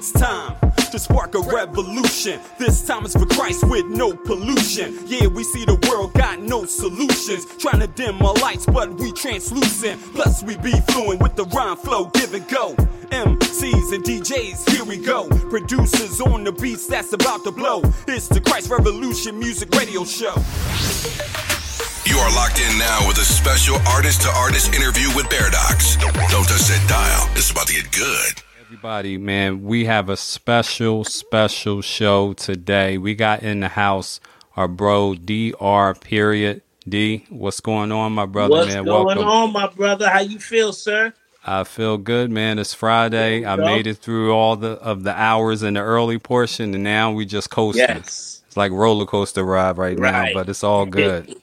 it's time to spark a revolution. This time is for Christ with no pollution. Yeah, we see the world got no solutions. Trying to dim our lights, but we translucent. Plus, we be fluent with the rhyme flow, give and go. MCs and DJs, here we go. Producers on the beats that's about to blow. It's the Christ Revolution Music Radio Show. You are locked in now with a special artist to artist interview with Paradox. Don't touch that dial. It's about to get good. Everybody, man, we have a special, special show today. We got in the house our bro DR period. D, what's going on, my brother, What's man? going Welcome. on, my brother? How you feel, sir? I feel good, man. It's Friday. I made it through all the of the hours in the early portion, and now we just coasting. Yes, It's like roller coaster ride right, now, but it's all good.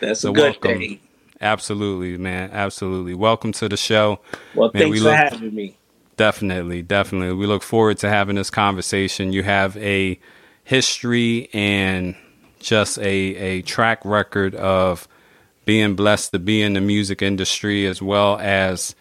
that's So a good welcome. thing. Absolutely, man. Absolutely. Welcome to the show. Well, Man, thanks we for look- having me. Definitely, definitely. We look forward to having this conversation. You have a history and just a a track record of being blessed to be in the music industry as well as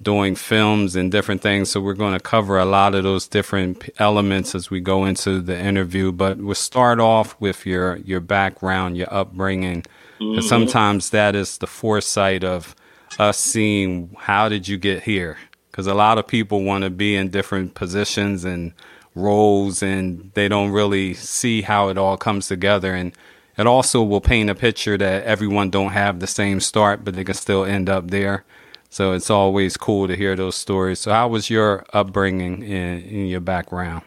doing films and different things. So we're going to cover a lot of those different elements as we go into the interview. But we'll start off with your your background, your upbringing. 'Cause mm-hmm. sometimes that is the foresight of us seeing how did you get here? Because a lot of people want to be in different positions and roles, and they don't really see how it all comes together. And it also will paint a picture that everyone don't have the same start, but they can still end up there. So it's always cool to hear those stories. So how was your upbringing in, in your background?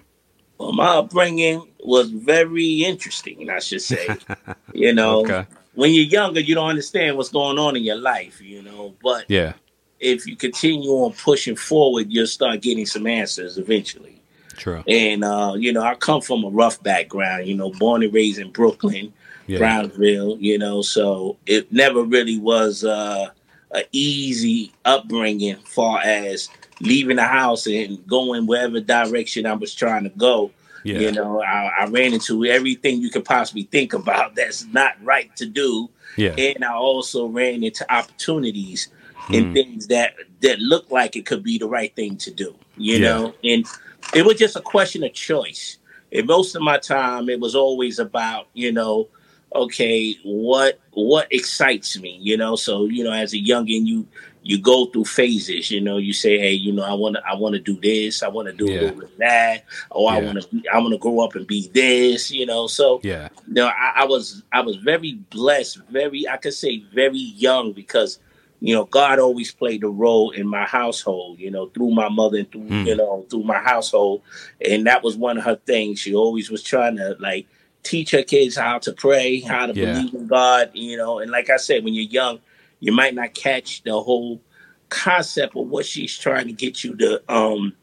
Well, my upbringing was very interesting, I should say. you know, Okay. when you're younger, you don't understand what's going on in your life, you know. But Yeah. If you continue on pushing forward, you'll start getting some answers eventually. True. And uh, you know, I come from a rough background. You know, born and raised in Brooklyn, Yeah. Brownsville. You know, so it never really was uh, a easy upbringing, far as leaving the house and going wherever direction I was trying to go. Yeah. You know, I, I ran into everything you could possibly think about that's not right to do, Yeah. and I also ran into opportunities and Mm. things that that looked like it could be the right thing to do. You Yeah. know, and it was just a question of choice. And most of my time, it was always about you know, okay, what what excites me, you know. So you know, as a youngin, you you go through phases. You know, you say, hey, you know, I want to I want to do this, I want to do Yeah. a little bit of that. Oh, I want to I want to grow up and be this. You know, so Yeah. no, I, I was I was very blessed, very I could say very young because you know God always played a role in my household. You know, through my mother and through Mm. you know through my household, and that was one of her things. She always was trying to like teach her kids how to pray, how to Yeah. believe in God. You know, and like I said, when you're young, you might not catch the whole concept of what she's trying to get you to um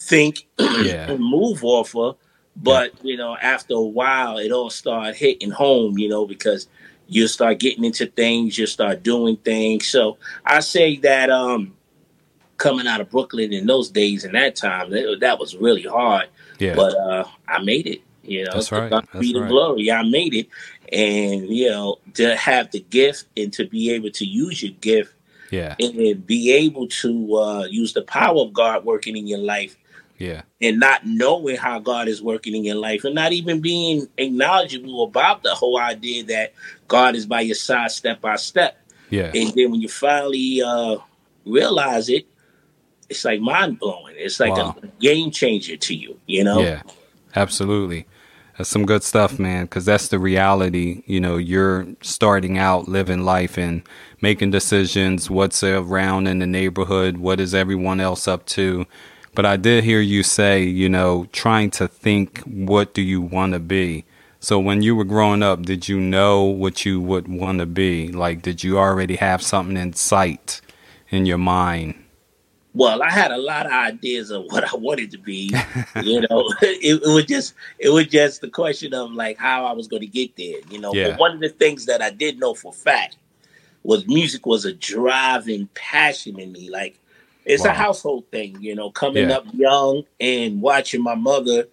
think Yeah. and move off of. But you know, after a while, it all started hitting home. You know, because you start getting into things, you start doing things. So I say that um coming out of Brooklyn in those days and that time, that, that was really hard. Yeah. But uh I made it. You know, That's right. That's be the right. glory. I made it, and you know, to have the gift and to be able to use your gift yeah. and be able to uh, use the power of God working in your life Yeah. and not knowing how God is working in your life and not even being acknowledgeable about the whole idea that God is by your side step by step. Yeah. And then when you finally uh, realize it, it's like mind blowing. It's like Wow. a game changer to you, you know? Yeah, absolutely. That's some good stuff, man, because that's the reality. You know, you're starting out living life and making decisions, what's around in the neighborhood, what is everyone else up to. But I did hear you say, you know, trying to think, what do you want to be? So when you were growing up, did you know what you would want to be? Like, did you already have something in sight in your mind? Well, I had a lot of ideas of what I wanted to be. you know, it, it was just it was just the question of like how I was going to get there. You know, Yeah. but one of the things that I did know for fact was music was a driving passion in me. Like it's Wow. a household thing. You know, coming Yeah. up young and watching my mother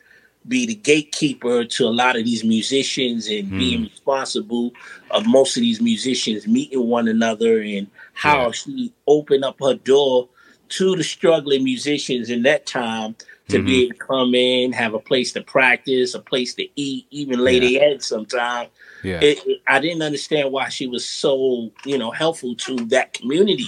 be the gatekeeper to a lot of these musicians and Hmm. being responsible of most of these musicians meeting one another and how Yeah. she opened up her door to the struggling musicians in that time to Mm-hmm. be able to come in, have a place to practice, a place to eat, even lay Yeah. their head sometime. Yeah. It, it- I didn't understand why she was so, you know, helpful to that community.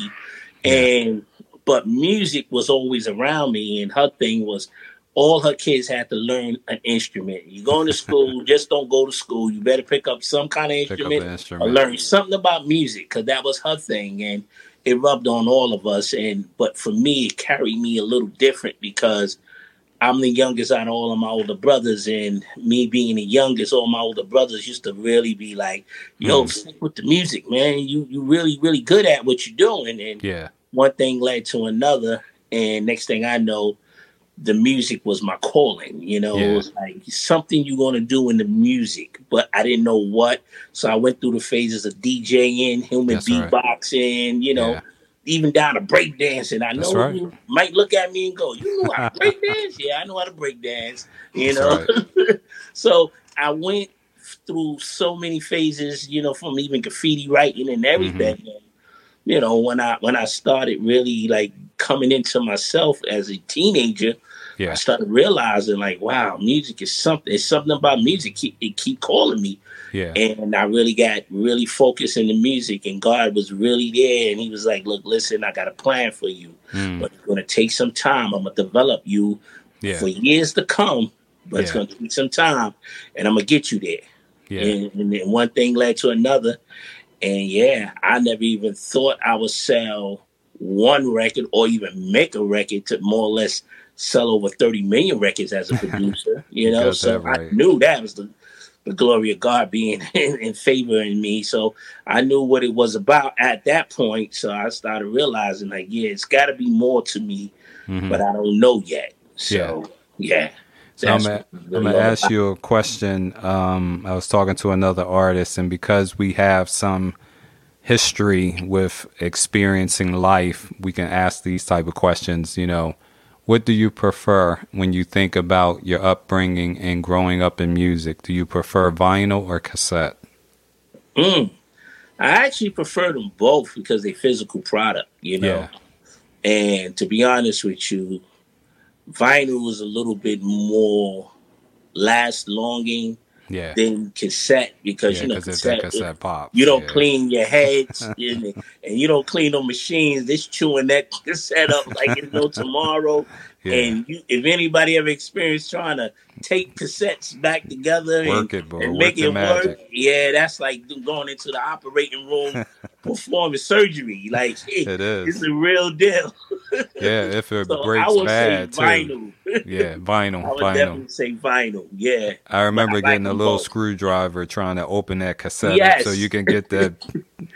And but music was always around me, and her thing was all her kids had to learn an instrument. You going to school, just don't go to school. You better pick up some kind of up instrument or learn something about music because that was her thing, and it rubbed on all of us. And but for me, it carried me a little different because I'm the youngest out of all of my older brothers, and me being the youngest, all my older brothers used to really be like, "Yo, Mm. stick with the music, man. You you really really good at what you're doing." And Yeah. One thing led to another, and next thing I know, the music was my calling. You know, Yeah. it was like something you're gonna do in the music, but I didn't know what. So I went through the phases of DJing, human That's right. beatboxing, you know, Yeah. even down to breakdancing. I know right. you might look at me and go, "You know how to breakdance?" yeah, I know how to breakdance. You That's know, so I went through so many phases. You know, from even graffiti writing and everything. Mm-hmm. You know, when I when I started really like coming into myself as a teenager, I started realizing like, wow, music is something. It's something about music. Keep, it keep calling me, Yeah. and I really got really focused in the music. And God was really there, and He was like, "Look, listen, I got a plan for you, Mm. but it's gonna take some time. I'm gonna develop you Yeah. for years to come, but it's gonna take some time, and I'm gonna get you there." Yeah. And, and then one thing led to another. And yeah, I never even thought I would sell one record or even make a record to more or less sell over 30 million records as a producer, you know? So right. I knew that was the, the glory of God being in, in favor in me. So I knew what it was about at that point. So I started realizing, like, yeah, it's got to be more to me, Mhm. but I don't know yet. So yeah. So I'm gonna, I'm gonna ask you a question. Um, I was talking to another artist, and because we have some history with experiencing life, we can ask these type of questions. You know, what do you prefer when you think about your upbringing and growing up in music? Do you prefer vinyl or cassette? Mm. I actually prefer them both because they're physical product, you know. Yeah. And to be honest with you, vinyl was a little bit more last longing Yeah, than cassette because yeah, you know cassette, cassette pop. you don't yeah. clean your heads and, and you don't clean no machines. This chewing that cassette up like it's no tomorrow. Yeah. And you, if anybody ever experienced trying to tape cassettes back together Work and, it, and make it work, yeah, that's like going into the operating room performing surgery. Like It is. it's a real deal. Yeah, if it So I breaks would bad say too. vinyl. Yeah, vinyl, I would vinyl. definitely say vinyl. Yeah. I remember like getting a little both. screwdriver trying to open that cassette Yes. so you can get that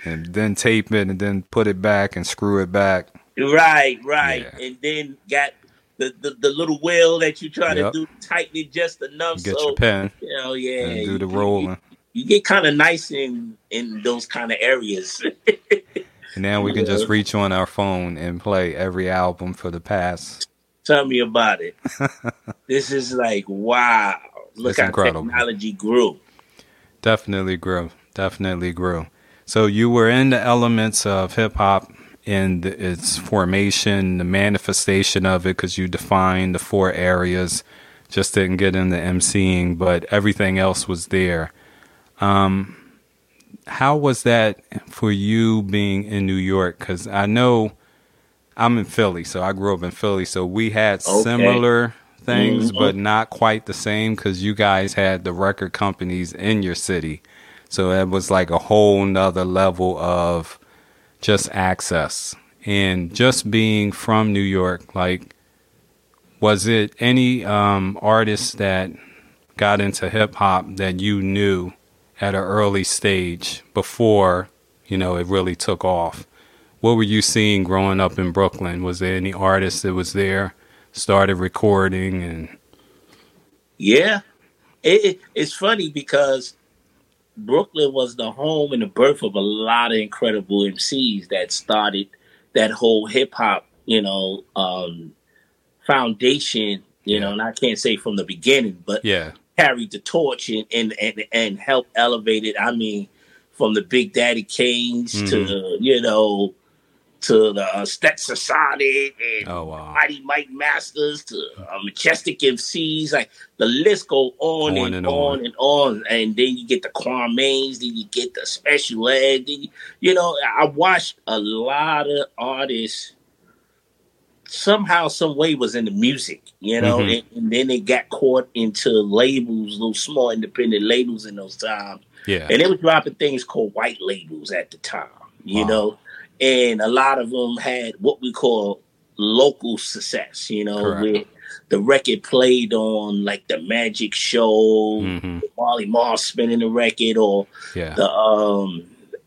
and then tape it and then put it back and screw it back. Right, right. Yeah. And then got the, the, the little wheel that you try Yep. to do tighten it just enough Get so your pen you know, yeah. and do the rolling. You, get kind of nice in in those kind of areas. Now we can just reach on our phone and play every album for the past. Tell me about it. this is like wow. Look It's how incredible. technology grew. Definitely grew. Definitely grew. So you were in the elements of hip hop in the, its formation, the manifestation of it, because you defined the four areas. Just didn't get into MCing, but everything else was there. Um, how was that for you being in New York? Because I know I'm in Philly, so I grew up in Philly, so we had Okay. similar things, Mhm. but not quite the same because you guys had the record companies in your city. So it was like a whole nother level of just access. And just being from New York, like, was it any um, artists that got into hip hop that you knew at an early stage before, you know, it really took off? What were you seeing growing up in Brooklyn? Was there any artist that was there, started recording and Yeah. It, it, it's funny because Brooklyn was the home and the birth of a lot of incredible MCs that started that whole hip hop, you know, um, foundation, you know, and I can't say from the beginning, but yeah, carried the torch and, and, and, and helped elevate it. I mean, from the Big Daddy Kanes to, you know, to the uh, Stetsasonic and Oh, wow. Mighty Mike Masters to uh, Majestic MCs. Like the list go on, On and, and on on. and on. And then you get the Quarmains, then you get the Special Ed. Then you, you know, I watched a lot of artists somehow, some way was in the music, you know, Mhm. and, and then it got caught into labels, little small independent labels in those times. Yeah. And they were dropping things called white labels at the time, you Wow. know, and a lot of them had what we call local success, you know, Correct. where the record played on like the Magic Show, hmm Marley Marl spinning the record, or Yeah. the um,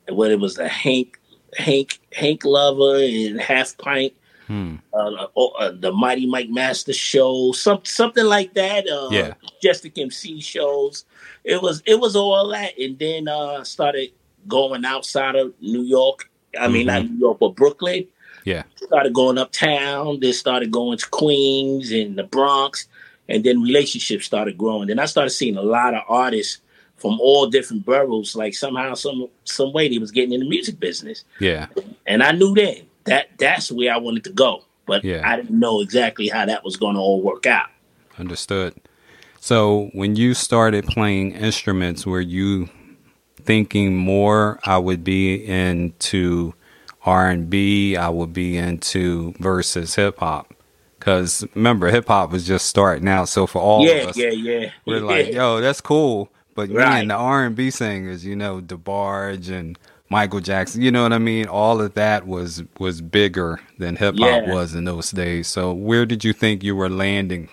what it was the Hank Hank Hank Lover and Half Pint Hmm. uh, uh, uh, the Mighty Mike Master show, some something like that. Uh, Yeah. Majestic MC shows. It was it was all that, and then uh, started going outside of New York. I mean, not New York, but Brooklyn. Yeah. Started going uptown. Then started going to Queens and the Bronx, and then relationships started growing. Then I started seeing a lot of artists from all different boroughs. Like somehow, some some way, they was getting in the music business Yeah. and I knew then that that's where I wanted to go, but Yeah. I didn't know exactly how that was going to all work out. Understood. So when you started playing instruments, were you thinking more I would be into R and B, I would be into versus hip hop? Because remember, hip hop was just starting out. So for all yeah, of us, yeah, yeah. we're yeah. like, yo, that's cool. But me Right. and the R and B singers, you know, DeBarge and Michael Jackson, you know what I mean? All of that was was bigger than hip hop Yeah. was in those days. So where did you think you were landing?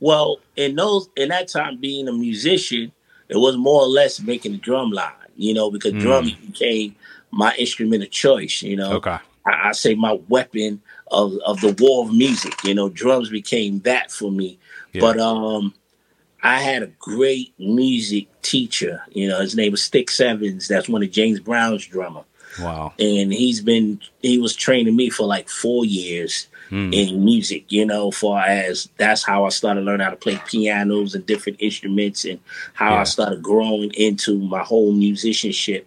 Well, in those in that time, being a musician, it was more or less making the drum line, you know, because Mm. drum became my instrument of choice. You know, Okay. I, I say my weapon of of the war of music. You know, drums became that for me. Yeah. But um, I had a great music teacher. You know, his name was Stick Evans. That's one of James Brown's drummer. Wow. and he's been he was training me for like four years Hmm. in music you know far as that's how i started learning how to play pianos and different instruments and how Yeah. i started growing into my whole musicianship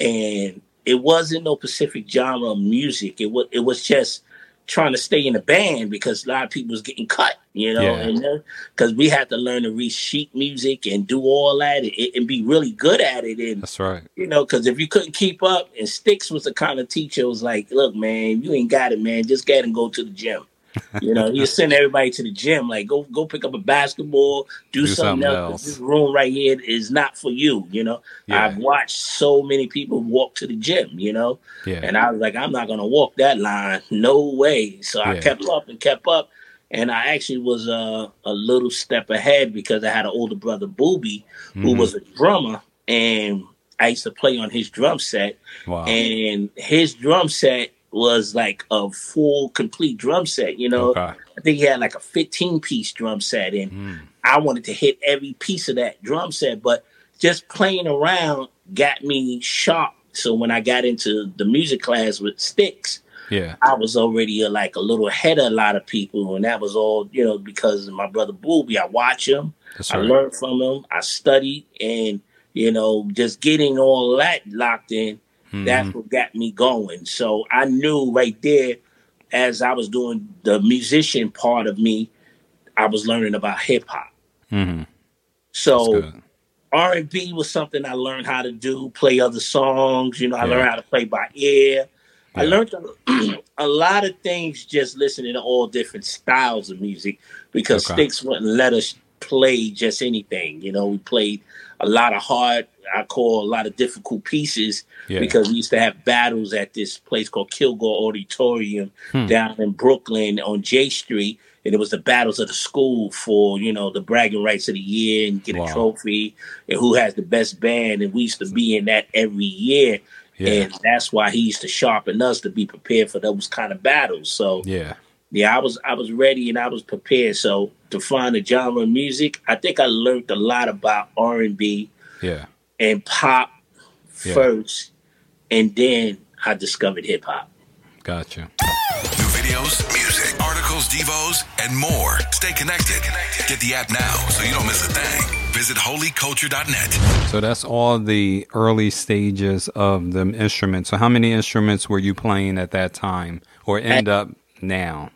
and it wasn't no specific genre of music it was it was just trying to stay in the band because a lot of people was getting cut you know Yeah. because uh, we had to learn to read sheet music and do all that and, and be really good at it and That's right. you know, because if you couldn't keep up, and Sticks was the kind of teacher was like, "Look, man, you ain't got it, man. Just get and go to the gym." You know, you send everybody to the gym, like go go pick up a basketball, do, Do something, something else. This room right here is not for you. You know, Yeah. I've watched so many people walk to the gym. You know, Yeah. and I was like, I'm not gonna walk that line, no way. So I Yeah. kept up and kept up, and I actually was uh, a little step ahead because I had an older brother, Booby, who Mhm. was a drummer, and I used to play on his drum set, wow. and his drum set was like a full, complete drum set. You know, okay. I think he had like a 15 piece drum set, and Mm. I wanted to hit every piece of that drum set, but just playing around got me sharp. So when I got into the music class with Sticks, Yeah. I was already uh, like a little ahead of a lot of people, and that was all you know because of my brother Booby. I watch him, That's I right. learned from him, I studied, and you know just getting all that locked in. Mhm. That's what got me going. So I knew right there, as I was doing the musician part of me, I was learning about hip hop. Mhm. So. R and B was something I learned how to do, play other songs. You know, I Yeah. learned how to play by ear. I learned a, a lot of things just listening to all different styles of music because Okay. Sticks wouldn't let us play just anything. You know, we played a lot of hard, I call a lot of difficult pieces Yeah. because we used to have battles at this place called Kilgore Auditorium Hmm. down in Brooklyn on J Street. And it was the battles of the school for, you know, the bragging rights of the year and get Wow. a trophy and who has the best band. And we used to be in that every year. yeah. And that's why he used to sharpen us to be prepared for those kind of battles. So yeah. yeah, I was I was ready and I was prepared. So to find a genre of music, I think I learned a lot about R and B Yeah. And pop Yeah. first, and then I discovered hip hop. Gotcha. New videos, music, articles, devos, and more. Stay connected. Get the app now so you don't miss a thing. Visit holyculture.net. So that's all the early stages of the instruments. So how many instruments were you playing at that time or end up now?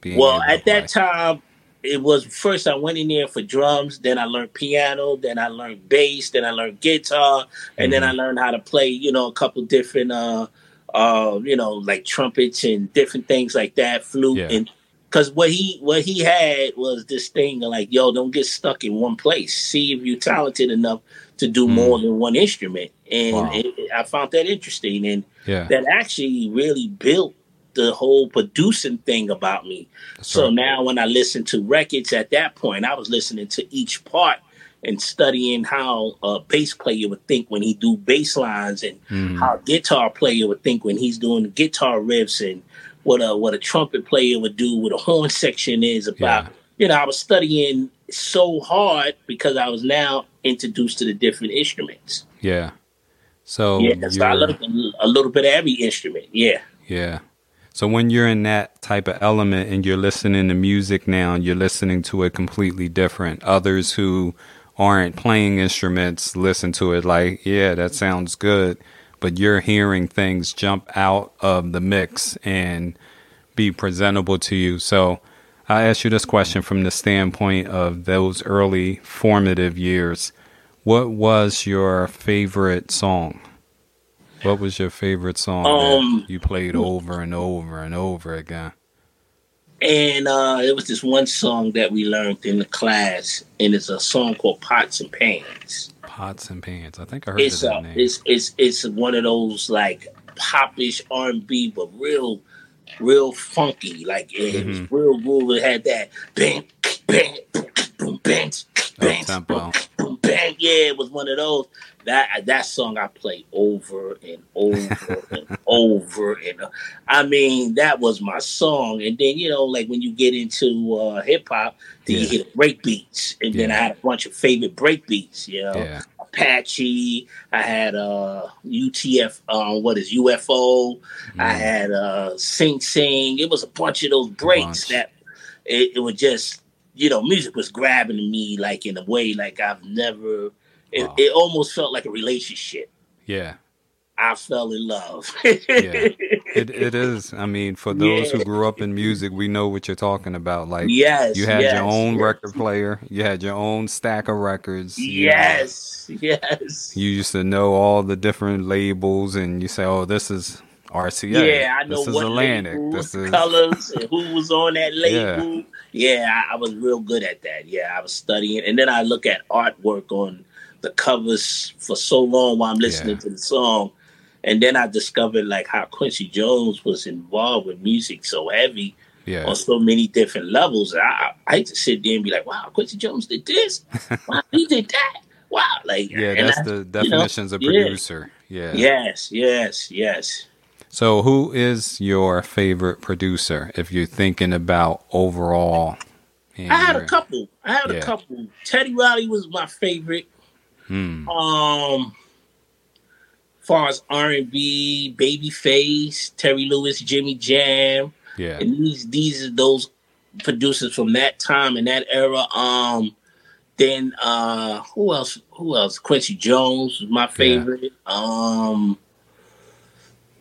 being well, at that time, it was first I went in there for drums, then I learned piano, then I learned bass, then I learned guitar, and mm-hmm. then I mm-hmm. learned how to play, you know, a couple different uh uh, you know, like trumpets and different things like that, flute yeah. and because what he what he had was this thing like, yo, don't get stuck in one place. See if you're talented enough to do mm. more than one instrument. And wow. it, I found that interesting, and yeah. that actually really built the whole producing thing about me. That's so right. now when I listen to records at that point, I was listening to each part and studying how a bass player would think when he do bass lines and mm. how a guitar player would think when he's doing guitar riffs and what a what a trumpet player would do, what a horn section is about. Yeah. You know, I was studying so hard because I was now introduced to the different instruments. Yeah. So yeah, so I learned a little bit of every instrument. Yeah. Yeah. So when you're in that type of element and you're listening to music now, you're listening to it completely different. Others who aren't playing instruments listen to it like, yeah, that sounds good, but you're hearing things jump out of the mix and be presentable to you. So I ask you this question from the standpoint of those early formative years. What was your favorite song? What was your favorite song um, that you played over and over and over again? And uh, it was this one song that we learned in the class, and it's a song called "Pots and Pans." Pots and Pans. I think I heard it's of that a, name. It's it's it's one of those like popish R and B, but real, real funky. Like it mm-hmm. was real groove. It had that bang, bang, boom, boom, bang, bang, boom, boom, bang. Yeah, it was one of those that that song I play over and over and over and uh, I mean that was my song. And then you know, like when you get into uh, hip hop, then yeah. you hit break beats, and yeah. then I had a bunch of favorite break beats. You know, yeah. Apache. I had uh, UTF. Um, what is UFO? I had uh, Sing Sing. It was a bunch of those breaks that it, it was just you know music was grabbing me like in a way like I've never wow. it almost felt like a relationship. Yeah. I fell in love. yeah, it it is. I mean, for those yeah. who grew up in music, we know what you're talking about. Like, yes, you had yes, your own yes. record player, you had your own stack of records. Yes, know, yes. You used to know all the different labels, and you say, "Oh, this is RCA. Yeah, I know this what is Atlantic. Label, this is colors, and who was on that label. Yeah, yeah I, I was real good at that. Yeah, I was studying, and then I look at artwork on the covers for so long while I'm listening yeah. to the song. And then I discovered like how Quincy Jones was involved with music so heavy yeah. on so many different levels. I, I hate to sit there and be like, wow, Quincy Jones did this. wow, he did that. Wow. Like Yeah, that's I, the definitions you know, of producer. Yeah. yeah. Yes, yes, yes. So who is your favorite producer if you're thinking about overall? I had a couple. I had yeah. a couple. Teddy Riley was my favorite. Hmm. Um, far as R and B, Babyface, Terry Lewis, Jimmy Jam, yeah, and these these are those producers from that time and that era. Um, then uh, who else? Who else? Quincy Jones was my favorite. Yeah. Um,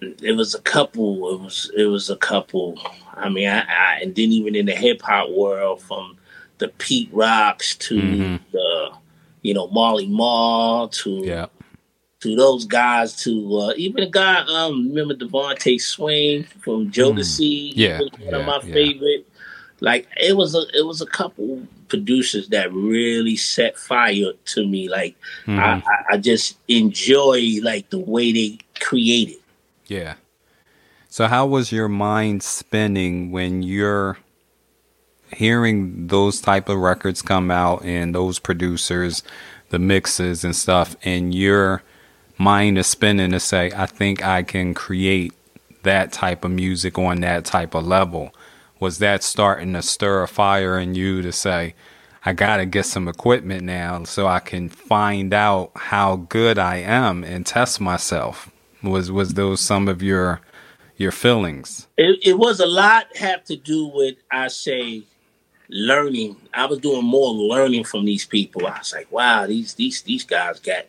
it was a couple. It was it was a couple. I mean, I, I and then even in the hip hop world, from the Pete Rocks to mm-hmm. the you know, Marley Marl to yeah. to those guys to uh, even a guy um remember DeVante Swing from Jodeci. Mm. Yeah, one yeah, of my yeah. favorite. Like it was a it was a couple producers that really set fire to me. Like mm. I, I, I just enjoy like the way they created. Yeah. So how was your mind spinning when you're hearing those type of records come out and those producers, the mixes and stuff, and your mind is spinning to say, I think I can create that type of music on that type of level. Was that starting to stir a fire in you to say, I got to get some equipment now so I can find out how good I am and test myself? Was was those some of your your feelings? It, it was a lot have to do with I say learning. I was doing more learning from these people. I was like, wow, these these these guys got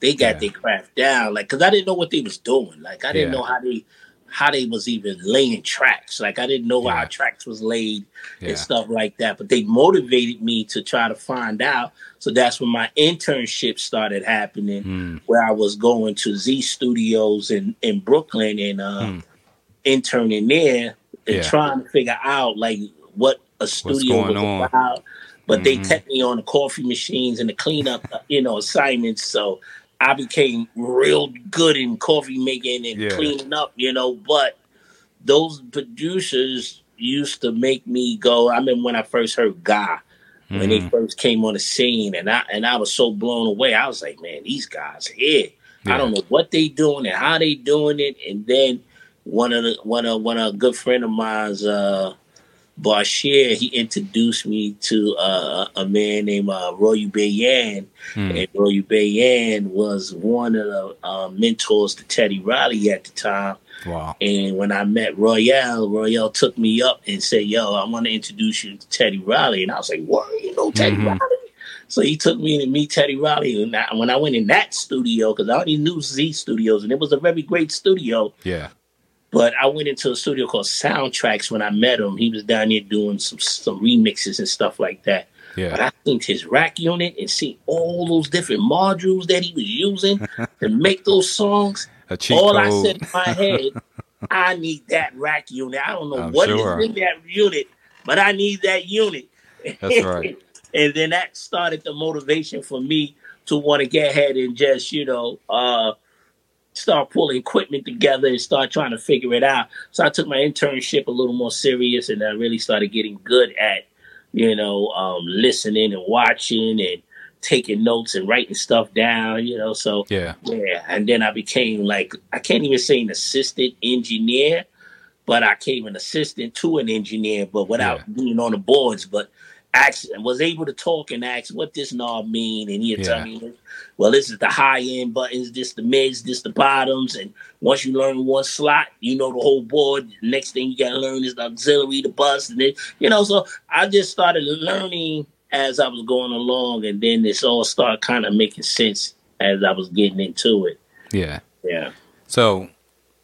they got Yeah. their craft down. Like, cause I didn't know what they was doing. Like, I didn't Yeah. know how they how they was even laying tracks. Like, I didn't know Yeah. how tracks was laid and stuff like that. But they motivated me to try to find out. So that's when my internship started happening, Mm. where I was going to Z Studios in in Brooklyn and uh, Mm. interning there and trying to figure out like what a studio going was on. about. But they Mhm. kept me on the coffee machines and the cleanup, uh, you know, assignments. So I became real good in coffee making and Yeah. cleaning up, you know. But those producers used to make me go. I mean, when I first heard Guy when they Mhm. first came on the scene, and I and I was so blown away. I was like, man, these guys here. I don't know what they doing and how they doing it. And then one of the one of one of a good friend of mine's, uh, Bashir, he introduced me to uh, a man named uh, Roy Bayan, Mm. and Roy Bayan was one of the uh, mentors to Teddy Riley at the time. Wow. And when I met Royale, Royale took me up and said, "Yo, I want to introduce you to Teddy Riley." And I was like, "What? You know Teddy Mhm. Riley?" So he took me to meet Teddy Riley. And I, when I went in that studio, because I already knew Z Studios, and it was a very great studio. Yeah. But I went into a studio called Soundtracks when I met him. He was down there doing some some remixes and stuff like that. But Yeah. I think his rack unit and see all those different modules that he was using to make those songs. All I said in my head, I need that rack unit. I don't know I'm what is sure. in that unit, but I need that unit. That's right. and then that started the motivation for me to want to get ahead and just, you know, uh, start pulling equipment together and start trying to figure it out. So I took my internship a little more serious and I really started getting good at, you know, um, listening and watching and taking notes and writing stuff down, you know. So Yeah. yeah, and then I became like I can't even say an assistant engineer, but I came an assistant to an engineer, but without Yeah. being on the boards. But asked, was able to talk and ask what this knob mean, and he'd Yeah. tell me, well, this is the high end buttons, this the mids, this the bottoms, and once you learn one slot, you know the whole board. Next thing you got to learn is the auxiliary, the bus, and then you know. So I just started learning as I was going along, and then this all started kind of making sense as I was getting into it. Yeah. Yeah. So,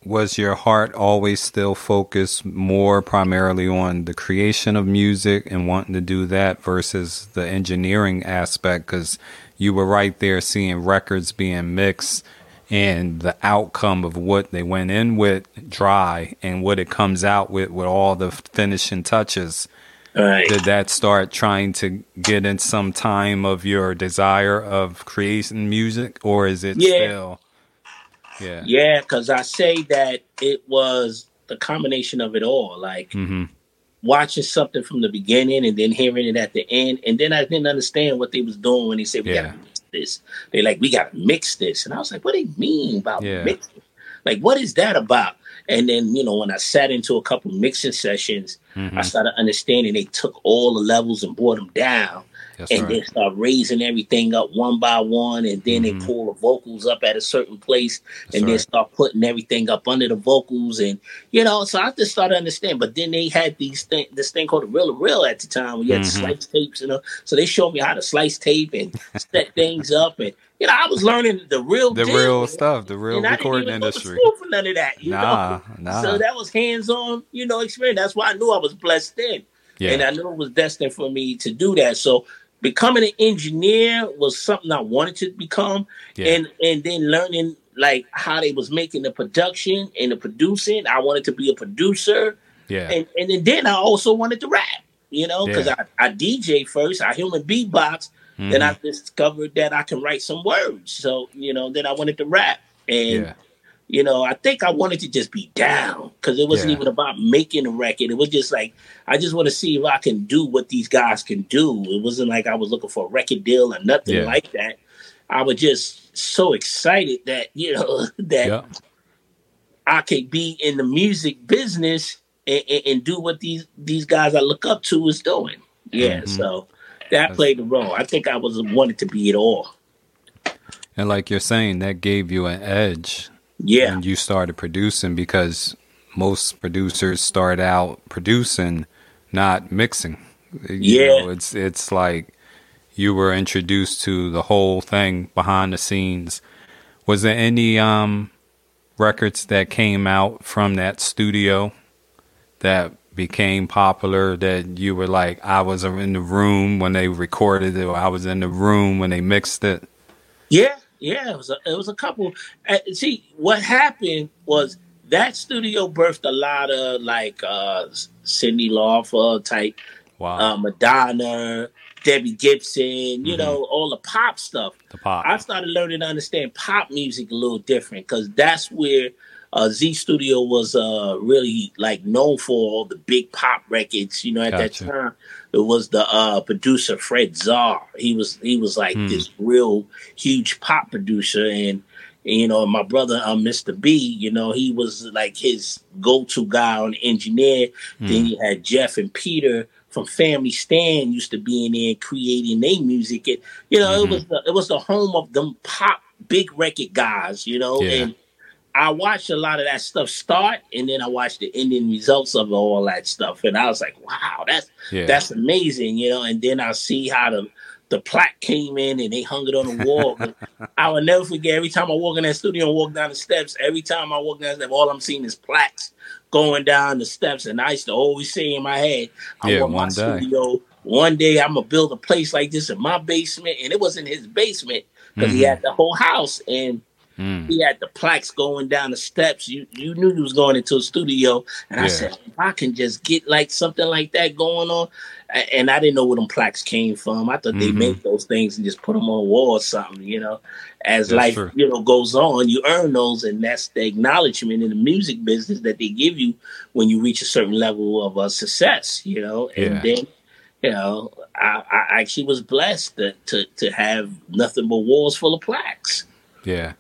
was your heart always still focused more primarily on the creation of music and wanting to do that versus the engineering aspect? Because you were right there seeing records being mixed and the outcome of what they went in with dry and what it comes out with with all the finishing touches. Right. Did that start trying to get in some time of your desire of creating music, or is it Yeah. still? Yeah. Yeah, because I say that it was the combination of it all. Like Mm-hmm. watching something from the beginning and then hearing it at the end, and then I didn't understand what they was doing when they said we Yeah. gotta mix this. They like we gotta mix this, and I was like, what do they mean about Yeah. mixing? Like, what is that about? And then you know when I sat into a couple mixing sessions, Mm-hmm. I started understanding they took all the levels and brought them down. That's and right. then start raising everything up one by one, and then Mhm. they pull the vocals up at a certain place, That's and then start putting everything up under the vocals, and you know, so I just started to understand. But then they had these thing, this thing called a reel to reel at the time. We had Mhm. slice tapes, you know, so they showed me how to slice tape and set things up, and you know, I was learning the real, the deal, real stuff, the real and I didn't recording even go to industry. for none of that. You Nah, know? nah. So that was hands on, you know, experience. That's why I knew I was blessed then, yeah. and I knew it was destined for me to do that. So becoming an engineer was something I wanted to become, Yeah. and and then learning like how they was making the production and the producing. I wanted to be a producer, yeah. and and then, I also wanted to rap. You know, because Yeah. I, I DJ first, I human beatbox. Then Mhm. I discovered that I can write some words. So you know, then I wanted to rap, and yeah. You know, I think I wanted to just be down because it wasn't Yeah. even about making a record. It was just like I just want to see if I can do what these guys can do. It wasn't like I was looking for a record deal or nothing Yeah. like that. I was just so excited that you know that Yeah. I could be in the music business and, and, and do what these these guys I look up to is doing. Yeah, Mhm. so that That's- played a role. I think I was wanted to be it all. And like you're saying, that gave you an edge Yeah, when you started producing because most producers start out producing, not mixing. You Yeah. know, it's it's like you were introduced to the whole thing behind the scenes. Was there any um records that came out from that studio that became popular that you were like I was in the room when they recorded it or I was in the room when they mixed it? Yeah, yeah, it was a, it was a couple. Uh, see, what happened was that studio birthed a lot of like uh Cyndi Lauper type, Wow. uh, Madonna, Debbie Gibson, you Mhm. know, all the pop stuff. the pop. I started learning to understand pop music a little different because that's where uh, Z Studio was uh, really like known for all the big pop records. You know, at Gotcha. that time, it was the uh, producer Fred Zarr. He was he was like Hmm. this real huge pop producer, and, you know, my brother uh, Mr. B. You know, he was like his go to guy on engineer. Then Mm. you had Jeff and Peter from Family Stand used to be in there creating their music. And, you know, Mhm. it was the, it was the home of them pop big record guys. You know, Yeah. and I watched a lot of that stuff start, and then I watched the ending results of all that stuff, and I was like, wow, that's yeah. that's amazing, you know. And then I see how the the plaque came in and they hung it on the wall. I will never forget. Every time I walk in that studio and walk down the steps, every time I walk down the steps, all I'm seeing is plaques going down the steps. And I used to always say in my head, I Yeah, want my day. studio. One day I'm gonna build a place like this in my basement, and it was in his basement because he Mhm. had the whole house and Mm. he had the plaques going down the steps. You you knew he was going into a studio, and I said, if I can just get like something like that going on, and I didn't know where them plaques came from. I thought they Mhm. make those things and just put them on a wall or something. You know, as That's life true. you know goes on, you earn those, and that's the acknowledgement in the music business that they give you when you reach a certain level of uh, success. You know, and Yeah. then. You know, I, I actually was blessed to, to to have nothing but walls full of plaques. Yeah.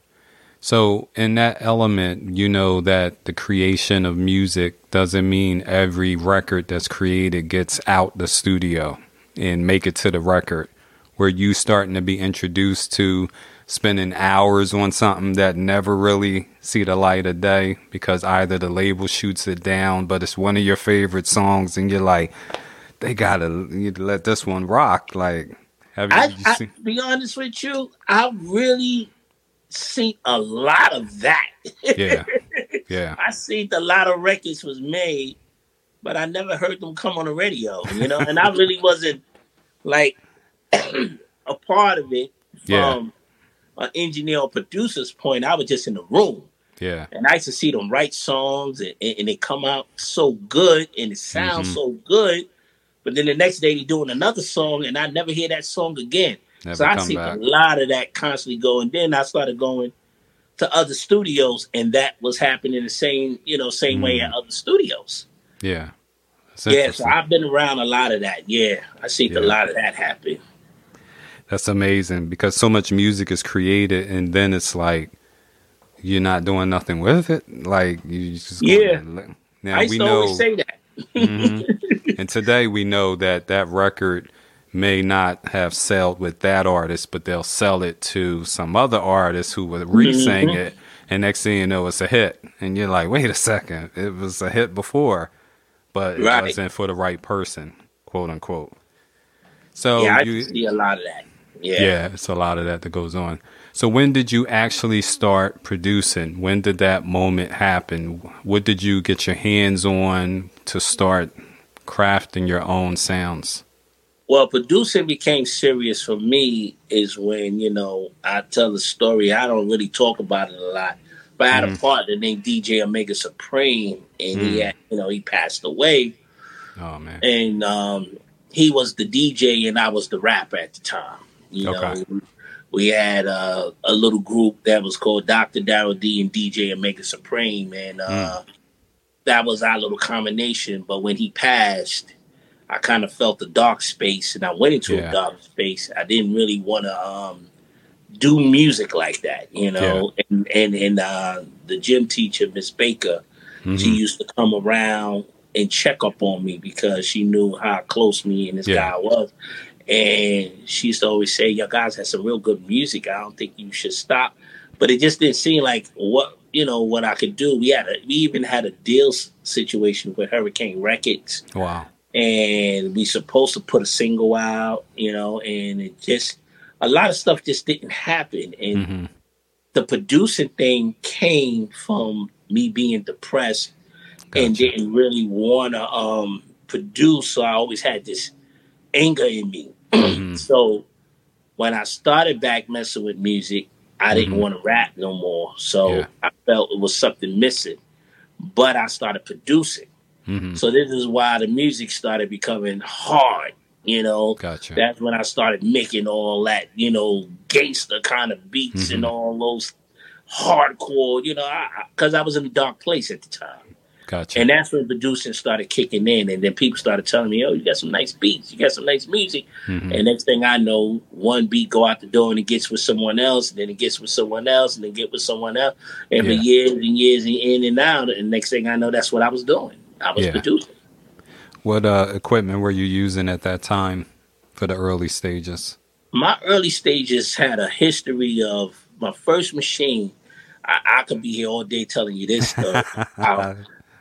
So, in that element, you know that the creation of music doesn't mean every record that's created gets out the studio and make it to the record. Where you starting to be introduced to spending hours on something that never really see the light of day because either the label shoots it down, but it's one of your favorite songs, and you're like, they gotta you let this one rock. Like, have you, I, I be honest with you, I really seen a lot of that. yeah, yeah, I seen a lot of records was made, but I never heard them come on the radio, you know, and I really wasn't like a part of it Yeah. from an engineer or producer's point. I was just in the room. yeah, And I used to see them write songs and, and, and they come out so good and it sounds Mhm. so good. But then the next day they're doing another song and I never hear that song again. Never so I see back. a lot of that constantly going. Then I started going to other studios and that was happening the same, you know, same way Mm. at other studios. Yeah. Yeah, so. I've been around a lot of that. Yeah. I see Yeah. a lot of that happen. That's amazing because so much music is created and then it's like you're not doing nothing with it. Like you just Yeah. Now I used we to know always say that. Mhm. and today we know that that record may not have sold with that artist, but they'll sell it to some other artist who would re-sing Mhm. it, and next thing you know, it's a hit. And you're like, wait a second, it was a hit before, but it Right. wasn't for the right person, quote unquote. So yeah, I you, see a lot of that. Yeah. yeah, it's a lot of that that goes on. So when did you actually start producing? When did that moment happen? What did you get your hands on to start crafting your own sounds? Well, producing became serious for me is when, you know, I tell the story. I don't really talk about it a lot. But I had a Mhm. partner named DJ Omega Supreme, and he Mm. had, you know, he passed away. Oh man. And um, he was the DJ, and I was the rapper at the time. You Okay. know, we had uh, a little group that was called Dr. Daryl D and DJ Omega Supreme, and uh, that was our little combination. But when he passed, I kind of felt the dark space, and I went into Yeah. a dark space. I didn't really want to um, do music like that, you know. And and and uh, the gym teacher, Miss Baker, she Mhm. used to come around and check up on me because she knew how close me and this Yeah. guy was. And she used to always say, "Your guys have some real good music. I don't think you should stop." But it just didn't seem like what you know what I could do. We had a, we even had a deal situation with Hurricane Records. Wow. And we supposed to put a single out, you know, and it just a lot of stuff just didn't happen. And mm-hmm. the producing thing came from me being depressed gotcha. and didn't really want to um, produce. So I always had this anger in me. Mm-hmm. so when I started back messing with music, I didn't mm-hmm. want to rap no more. So yeah. I felt it was something missing. But I started producing. Mm-hmm. So this is why the music started becoming hard. You know, gotcha. that's when I started making all that, you know, gangster kind of beats and mm-hmm. all those hardcore, you know, because I, I was in a dark place at the time. Gotcha. And that's when producing started kicking in, and then people started telling me, "Oh, you got some nice beats, you got some nice music." Mm-hmm. And next thing I know, one beat go out the door and it gets with someone else, and then it gets with someone else, and then get with someone else, and yeah. for years and years and in and out. And next thing I know, that's what I was doing. I was yeah. producing. What uh, equipment were you using at that time for the early stages? My early stages had a history of my first machine. I, I could be here all day telling you this stuff. I,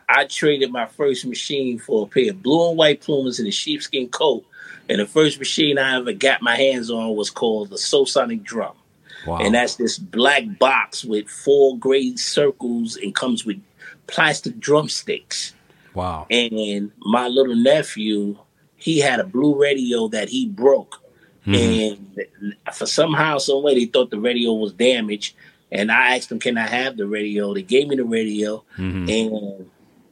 I traded my first machine for a pair of blue and white Pumas and a sheepskin coat. And the first machine I ever got my hands on was called the Soulsonic Drum. Wow. And that's this black box with four gray circles and comes with plastic drumsticks. Wow. And my little nephew, he had a blue radio that he broke. Mm-hmm. And for somehow, some way, they thought the radio was damaged. And I asked them, "Can I have the radio?" They gave me the radio, mm-hmm. and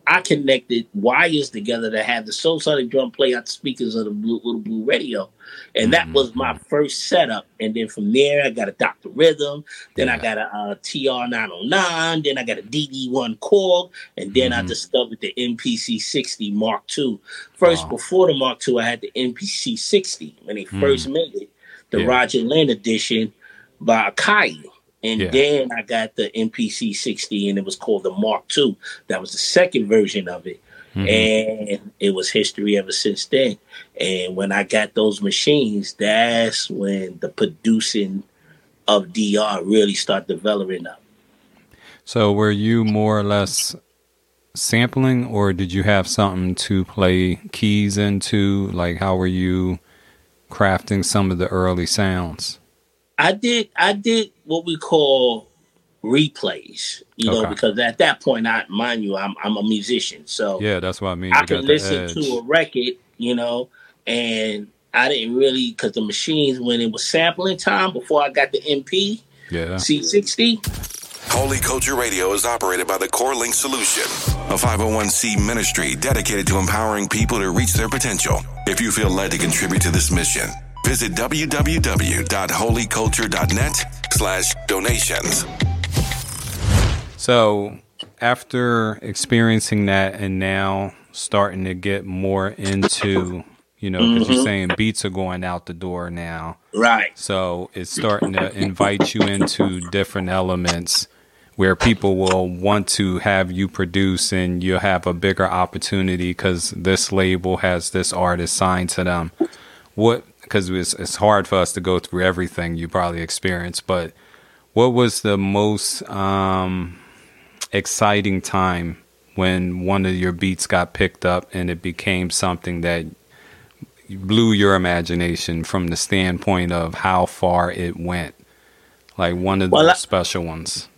I connected wires together to have the Soulsonic drum play out the speakers of the blue, little blue radio. And that mm-hmm. was my first setup. And then from there, I got a Dr. Rhythm. Then yeah. I got a, a TR909. Then I got a DD1 Korg. And then mm-hmm. I discovered the MPC 60 Mark II. First, wow. before the Mark II, I had the MPC 60 when they mm-hmm. first made it, the yeah. Roger Linn edition by Akai. And yeah. then I got the MPC 60 and it was called the Mark II. That was the second version of it. Mm-hmm. And it was history ever since then. And when I got those machines, that's when the producing of DR really started developing up. So were you more or less sampling or did you have something to play keys into? Like how were you crafting some of the early sounds? I did I did what we call replays, you okay. know, because at that point, I mind you, I'm I'm a musician, so yeah, that's what I mean. I can listen to a record, you know, and I didn't really because the machines when it was sampling time before I got the MP, yeah, C60. Holy Culture Radio is operated by the Core Link Solution, a 501c ministry dedicated to empowering people to reach their potential. If you feel led to contribute to this mission Visit www.holyculture.net slash donations. So after experiencing that and now starting to get more into, you know, because mm-hmm. you're saying beats are going out the door now. Right. So it's starting to invite you into different elements where people will want to have you produce and you'll have a bigger opportunity because this label has this artist signed to them. What because it's, it's hard for us to go through everything you probably experienced. But what was the most um, exciting time when one of your beats got picked up and it became something that blew your imagination from the standpoint of how far it went? Like one of the well, special ones.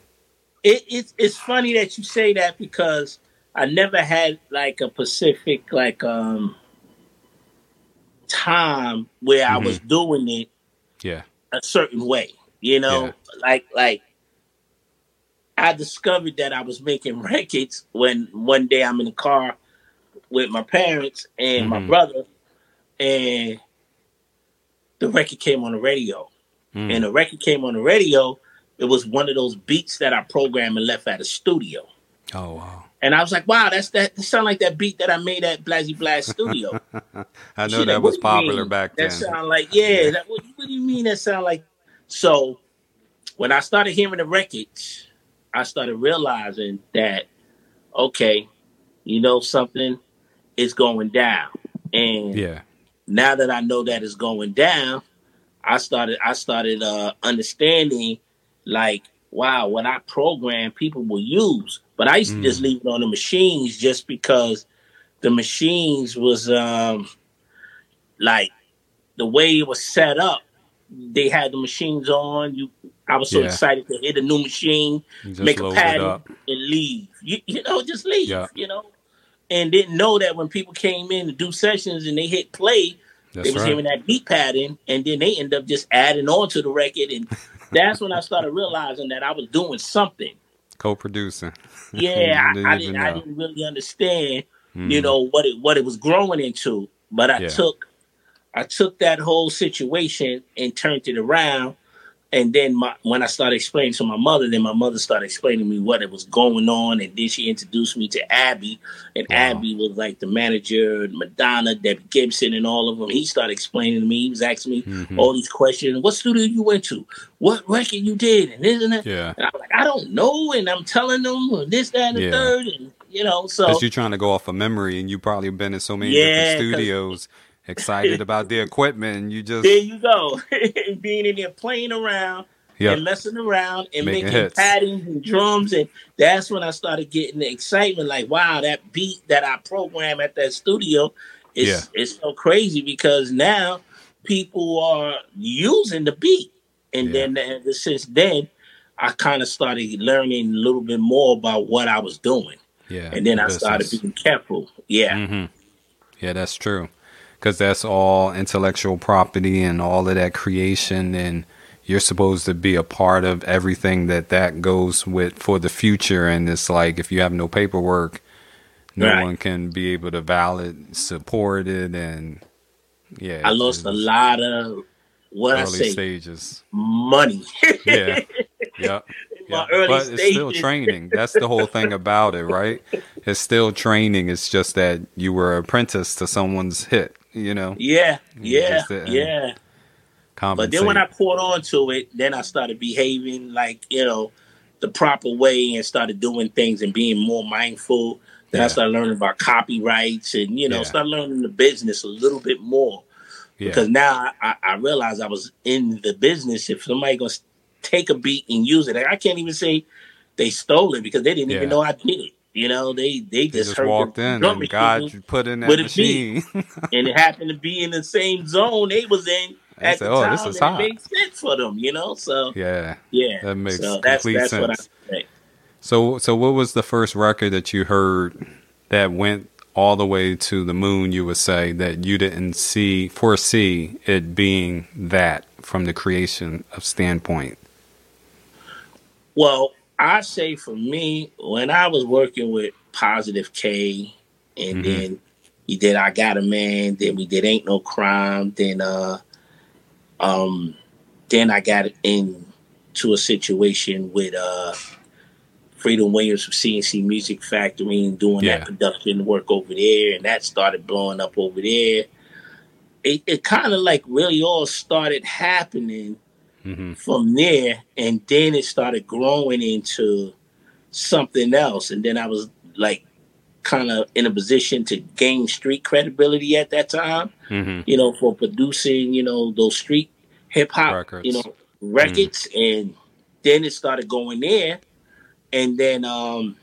It, it, it's funny that you say that because I never had like a Pacific like um time where mm-hmm. I was mm-hmm. doing it yeah a certain way. You know, yeah. like like I discovered that I was making records when one day I'm in the car with my parents and mm-hmm. my brother and the record came on the radio. Mm. And the record came on the radio. It was one of those beats that I programmed and left at a studio. Oh wow. And I was like, wow, that's that, that sound like that beat that I made at Blazzy Blast Studio. I know that like, was popular back then. That sound like, yeah, that, what, what, do you mean that sound like? So when I started hearing the records, I started realizing that, okay, you know something, is going down. And yeah. now that I know that it's going down, I started I started uh understanding like wow, what I program people will use. But I used to just leave it on the machines just because the machines was um like the way it was set up. They had the machines on. You, I was so Yeah. excited to hit a new machine, make a pattern, and leave. You, you know, just leave. Yeah. You know, and didn't know that when people came in to do sessions and they hit play, That's they was right. hearing that beat pattern, and then they end up just adding on to the record, and that's when I started realizing that I was doing something. Co-producing. Yeah, didn't I, I didn't. I didn't really understand, Mhm. you know, what it what it was growing into. But I Yeah. took, I took that whole situation and turned it around. And then my, when I started explaining to my mother, then my mother started explaining to me what it was going on, and then she introduced me to Abby, and Wow. Abby was like the manager, Madonna, Debbie Gibson, and all of them. He started explaining to me. He was asking me Mhm. all these questions. What studio you went to? What record you did? And isn't it? Yeah. And I'm like, I don't know. And I'm telling them this, that, and the Yeah. third. And, you know, so. Because you're trying to go off of memory, and you've probably been in so many Yeah, different studios, excited about the equipment, and you just there you go. Being in there playing around yeah, and messing around and Making making, patterns and drums. And that's when I started getting the excitement like, wow, that beat that I program at that studio is Yeah. it's so crazy because now people are using the beat. And Yeah. then ever since then, I kind of started learning a little bit more about what I was doing. yeah. And then I started being careful. Yeah. hmm Yeah, that's true. Because that's all intellectual property and all of that creation, and you're supposed to be a part of everything that that goes with for the future. And it's like if you have no paperwork, no Right. one can be able to valid support it. And yeah, I lost a lot of what I early say stages. money. Yeah, yeah. Yeah, early but it's still training. That's the whole thing about it, right? It's still training. It's just that you were apprentice to someone's hit, you know. Yeah, yeah, yeah. But then when I caught on to it, then I started behaving like, you know, the proper way and started doing things and being more mindful. Then Yeah. I started learning about copyrights and, you know, Yeah. started learning the business a little bit more. yeah, Because now I, I realized I was in the business. If somebody to take a beat and use it, I can't even say they stole it because they didn't even know I did it. You know, they they they just, just walked in and God you put in that with a beat. machine. and it happened to be in the same zone they was in They at said, the "Oh, time. this is hot." Made sense for them, you know. So yeah. yeah, That makes so that's complete that's what I sense. So so what was the first record that you heard that went all the way to the moon? You would say that you didn't see foresee it being that from the creation of standpoint. Well, I say for me, when I was working with Positive K, and Mhm. then he did I Got a Man, then we did Ain't No Crime, then uh, um, then I got into a situation with uh. Freedom Williams from C+C Music Factory and doing Yeah. that production work over there, and that started blowing up over there. It, it kind of like really all started happening hmm from there, and then it started growing into something else. And then I was like, kind of in a position to gain street credibility at that time, hmm you know, for producing, you know, those street hip hop, Records. you know, records. And then it started going there. And then, um,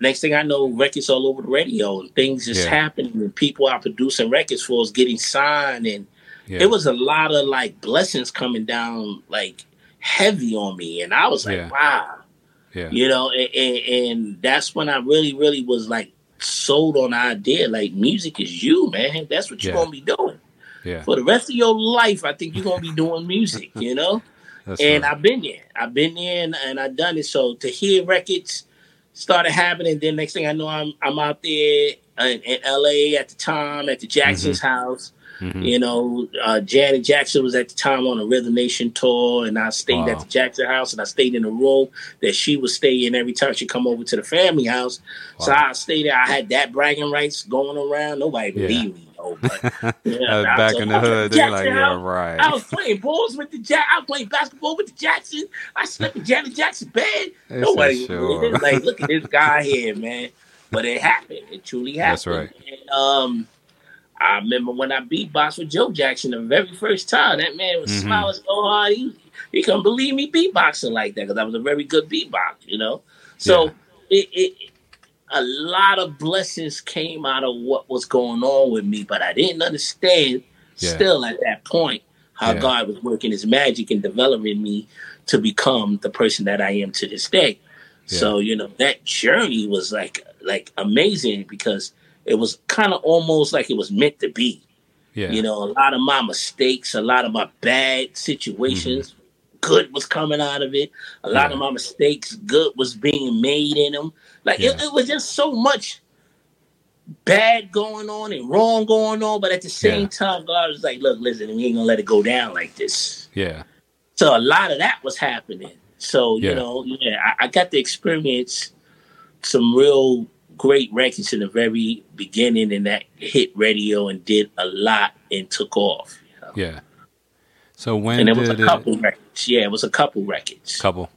next thing I know, records all over the radio and things just Yeah. happening and people are producing records for us getting signed and Yeah. it was a lot of like blessings coming down like heavy on me and i was like Yeah. wow yeah. you know and, and, and that's when i really really was like sold on the idea like music is you man that's what you're Yeah. gonna be doing Yeah. for the rest of your life i think you're gonna be doing music you know That's and right. I've been there. I've been there and, and I've done it. So to hear records started happening, then next thing I know, I'm I'm out there in, in LA at the time at the Jackson's mm-hmm. house. Mhm. You know, uh, Janet Jackson was at the time on a Rhythm Nation tour, and I stayed Wow. at the Jackson house, and I stayed in the room that she was staying every time she come over to the family house. So I stayed there. I had that bragging rights going around. Nobody Yeah. believed me, though. But, back in the hood, they're like, yeah, right. I was playing balls with the Jack. I was playing basketball with the Jackson. I slept in Janet Jackson's bed. They Nobody sure. like, look at this guy here, man. But it happened. It truly happened. That's right. And, um, I remember when I beat Boss with Joe Jackson the very first time. That man was Mhm. smiling so hard. He, he couldn't believe me beatboxing like that because I was a very good beatbox, you know. So yeah. it, it a lot of blessings came out of what was going on with me, but I didn't understand yeah. still at that point how yeah. God was working his magic and developing me to become the person that I am to this day. So, you know, that journey was like like amazing because it was kind of almost like it was meant to be. Yeah. You know, a lot of my mistakes, a lot of my bad situations, mm-hmm. good was coming out of it. A lot yeah. of my mistakes, good was being made in them. Like yeah. it, it, was just so much bad going on and wrong going on, but at the same time, God was like, "Look, listen, we ain't gonna let it go down like this." Yeah. So a lot of that was happening. So you know, yeah, I, I got to experience some real great records in the very beginning and that hit radio and did a lot and took off. You know? Yeah. So when and it was a couple it, records. Yeah, it was a couple records. Couple.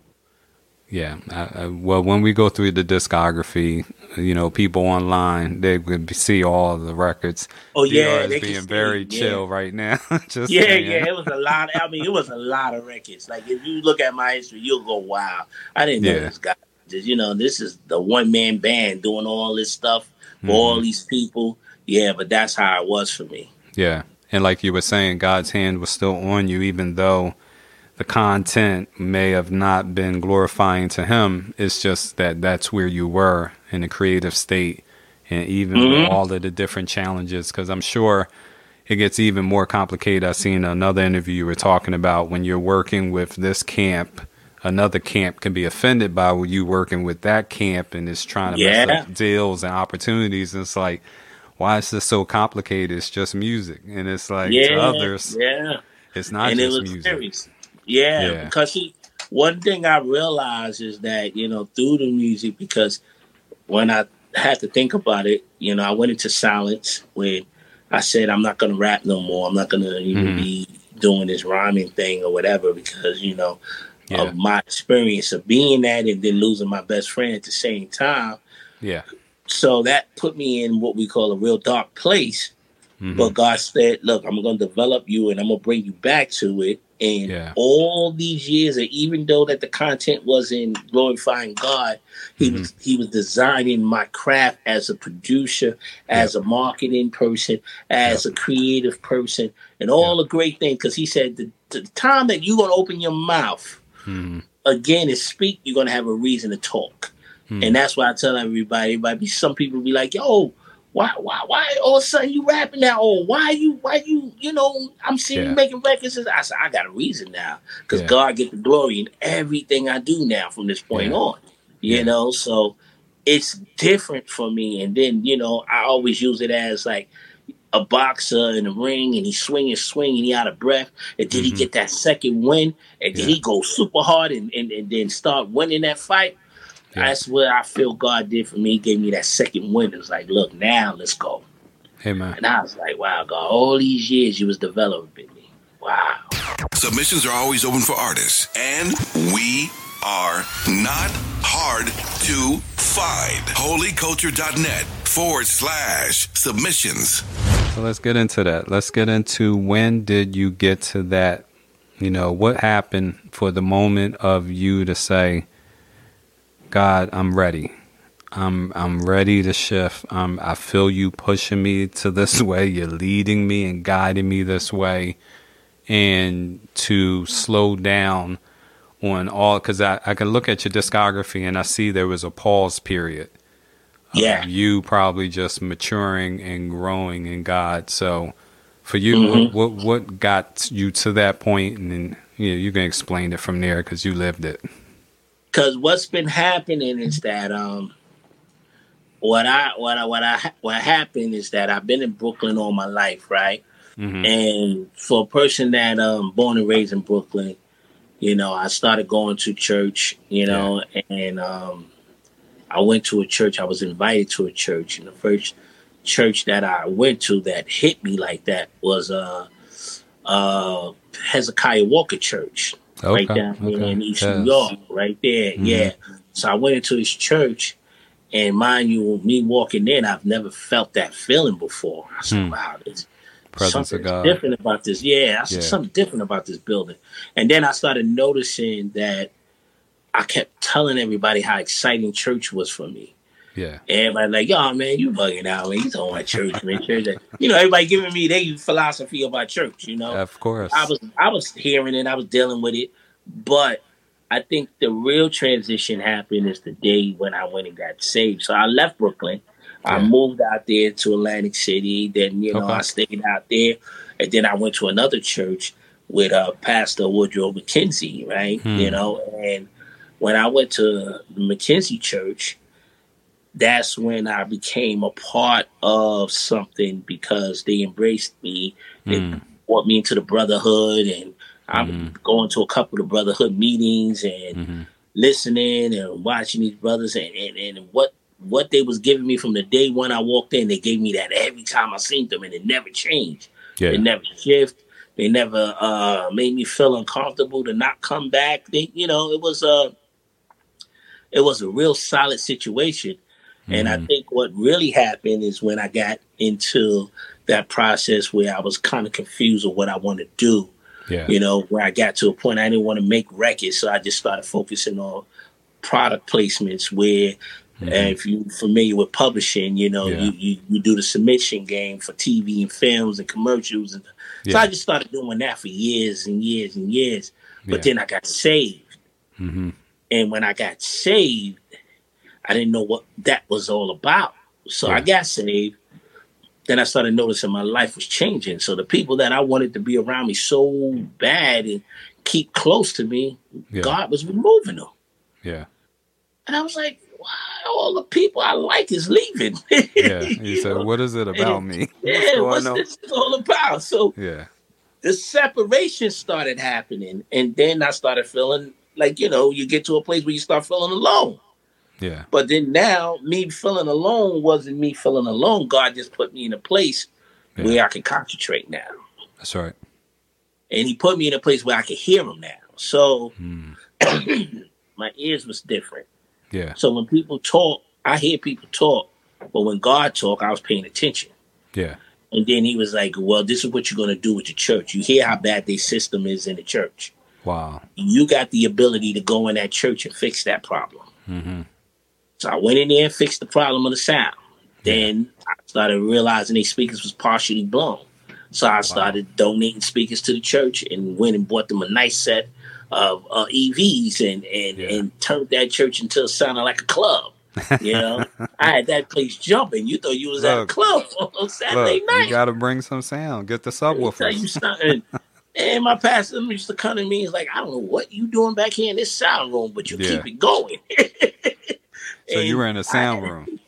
Yeah. I, I, well, when we go through the discography, you know, people online they would see all the records. Oh yeah, they being very yeah. chill right now. Just yeah, saying. yeah, it was a lot. I mean, it was a lot of records. Like if you look at my history, you'll go, "Wow, I didn't know this guy you know, this is the one man band doing all this stuff for mm-hmm. all these people. Yeah, but that's how it was for me. Yeah. And like you were saying, God's hand was still on you, even though the content may have not been glorifying to Him. It's just that that's where you were in the creative state. And even mm-hmm. all of the different challenges, because I'm sure it gets even more complicated. I seen another interview you were talking about when you're working with this camp another camp can be offended by you working with that camp and is trying to yeah. mess up deals and opportunities. And it's like, why is this so complicated? It's just music. And it's like yeah, to others, yeah, it's not and just it music. Serious. Yeah, yeah, because he, one thing I realized is that, you know, through the music, because when I had to think about it, you know, I went into silence when I said, I'm not going to rap no more. I'm not going to even mm-hmm. be doing this rhyming thing or whatever because, you know, yeah. of my experience of being that and then losing my best friend at the same time. Yeah. So that put me in what we call a real dark place. Mm-hmm. But God said, "Look, I'm going to develop you, and I'm going to bring you back to it." And yeah. all these years, and even though that the content wasn't glorifying God, He mm-hmm. was He was designing my craft as a producer, as yep. a marketing person, as yep. a creative person, and all yep. the great things. Because He said, the, the time that you're going to open your mouth Mm. Again, is speak, you're gonna have a reason to talk. Mm. And that's why I tell everybody, everybody some people be like, yo, why why why all of a sudden you rapping now? Or why you why you you know I'm seeing yeah. you making records. I said I got a reason now because yeah. God get the glory in everything I do now from this point yeah. on. You know, so it's different for me. And then you know I always use it as like a boxer in the ring and he swing and swing and he out of breath. And did mm-hmm. he get that second win? And did yeah. he go super hard and, and, and then start winning that fight? Yeah. That's what I feel God did for me. He gave me that second win. It was like, look, now let's go. Hey man. And I was like, wow, God, all these years you was developing me. Wow. Submissions are always open for artists. And we are not hard to find. Holyculture.net forward slash submissions. So let's get into that. Let's get into when did you get to that? You know, what happened for the moment of you to say, God, I'm ready. I'm I'm ready to shift. Um, I feel you pushing me to this way. You're leading me and guiding me this way, and to slow down on all because I, I can look at your discography and I see there was a pause period. Yeah. you probably just maturing and growing in God. So for you, mm-hmm. what, what, what got you to that point, and then you know, you can explain it from there because you lived it. Because what's been happening is that um, what I what I what I what happened is that I've been in Brooklyn all my life, right? Mm-hmm. And for a person that um born and raised in Brooklyn, you know, I started going to church, you know, yeah. and um, I went to a church. I was invited to a church, and the first church that I went to that hit me like that was uh, uh, Hezekiah Walker Church, okay. right down okay. in East yes. New York, right there. Mm-hmm. Yeah. So I went into his church, and mind you, me walking in, I've never felt that feeling before. I said, mm. "Wow, this Presence something of God. different about this. Yeah, I said Yeah. something different about this building. And then I started noticing that I kept telling everybody how exciting church was for me. Yeah. Everybody like, yo, man, you bugging out, man. You about church, man. Church. You know, everybody giving me their philosophy about church. You know, Of course. I was I was hearing it, I was dealing with it, but I think the real transition happened is the day when I went and got saved. So I left Brooklyn. I moved out there to Atlantic City. Then you know Okay. I stayed out there, and then I went to another church with uh, Pastor Woodrow McKenzie, right? Hmm. You know, and when I went to the McKenzie Church, that's when I became a part of something because they embraced me. They Mm. brought me into the brotherhood, and I'm going to a couple of brotherhood meetings and Mhm. listening and watching these brothers and, and, and what what they was giving me from the day when I walked in. They gave me that every time I seen them, and it never changed. Yeah. They never shift. They never uh, made me feel uncomfortable to not come back. They, you know, it was a, it was a real solid situation. And I Mhm. think what really happened is when I got into that process where I was kind of confused of what I want to do. Yeah. You know, where I got to a point I didn't want to make records, so I just started focusing on product placements. Where, Mhm. uh, if you're familiar with publishing, you know, Yeah. you, you you do the submission game for TV and films and commercials, and so Yeah. I just started doing that for years and years and years. But Yeah. then I got saved, Mhm. And when I got saved, I didn't know what that was all about. So I got saved. Then I started noticing my life was changing. So the people that I wanted to be around me so bad and keep close to me, Yeah. God was removing them. Yeah. And I was like, why all the people I like is leaving? Yeah. You said, what is it about me? yeah, What's what's this all about? So Yeah. the separation started happening. And then I started feeling like, you know, you get to a place where you start feeling alone. Yeah. But then now, me feeling alone wasn't me feeling alone. God just put me in a place Yeah. where I can concentrate now. That's right. And he put me in a place where I could hear him now. So Mm. my ears was different. Yeah. So when people talk, I hear people talk. But when God talk, I was paying attention. Yeah. And then he was like, well, this is what you're going to do with the church. You hear how bad their system is in the church. Wow. You got the ability to go in that church and fix that problem. hmm So I went in there and fixed the problem of the sound. Then I started realizing these speakers was partially blown. So I started donating speakers to the church and went and bought them a nice set of uh, EVs and and, Yeah. and turned that church into sounded like a club. You know, I had that place jumping. You thought you was at a club on Saturday Look, night. you got to bring some sound. Get the Let me tell you subwoofers. And my pastor used to come to me. He's like, I don't know what you doing back here in this sound room, but you Yeah. keep it going. So you were in a sound I- room.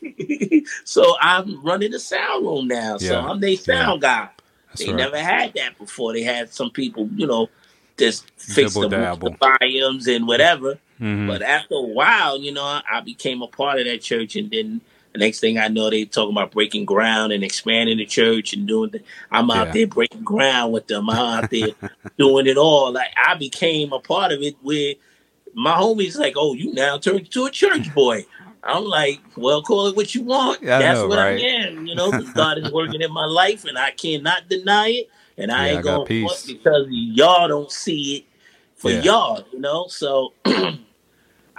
so I'm running the sound room now. So I'm their sound guy. That's they right. never had that before. They had some people, you know, just fix the, the volumes and whatever. Mhm. But after a while, you know, I became a part of that church, and then the next thing I know, they talking about breaking ground and expanding the church and doing. The, I'm out Yeah. there breaking ground with them. I'm out there doing it all. Like I became a part of it. Where my homies like, "Oh, you now turned to a church boy." I'm like, "Well, call it what you want. Yeah, That's know, what right? I am." You know, God is working in my life, and I cannot deny it. And I Yeah, I ain't got gonna because y'all don't see it for y'all. You know, so.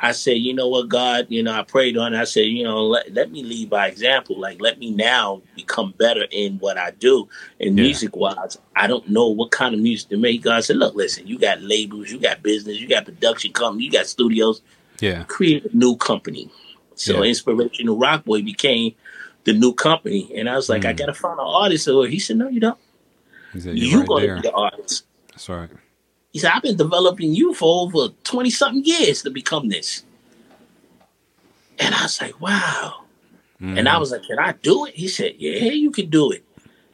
I said, you know what, God, you know, I prayed on it. I said, you know, let, let me lead by example. Like, let me now become better in what I do. And Yeah. music wise, I don't know what kind of music to make. God said, look, listen, you got labels, you got business, you got production company, you got studios. Yeah. Create a new company. So Yeah. Inspirational Rock Boy became the new company. And I was like, I Mm. got to find an artist. Or he said, no, you don't. He said, You You're right going to be the artist. That's right. He said, I've been developing you for over 20 something years to become this. And I was like, wow. And I Mhm. was like, can I do it? He said, yeah, you can do it.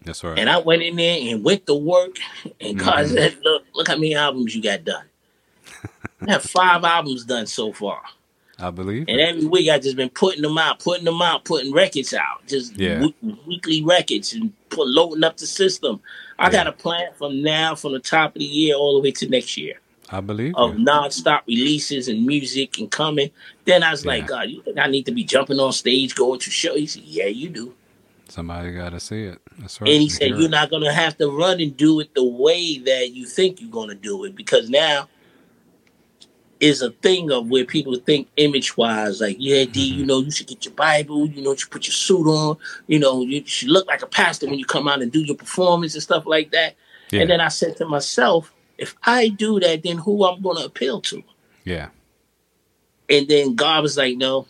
That's right. And I went in there and went to work. And God Mhm. said, look, look how many albums you got done. I have five albums done so far. I believe. And every week I just been putting them out, putting them out, putting records out, just Yeah. week- weekly records and put loading up the system. I Yeah. got a plan from now, from the top of the year all the way to next year I believe. of you. nonstop releases and music and coming. Then I was like, God, you think I need to be jumping on stage, going to shows? He said, Yeah, you do. Somebody got to see it. That's right. And he said, You're not going to have to run and do it the way that you think you're going to do it because now is a thing of where people think image wise, like, yeah, D, mm-hmm. you know, you should get your Bible, you know, you should put your suit on, you know, you should look like a pastor when you come out and do your performance and stuff like that. Yeah. And then I said to myself, if I do that, then who I'm going to appeal to? Yeah. And then God was like, no,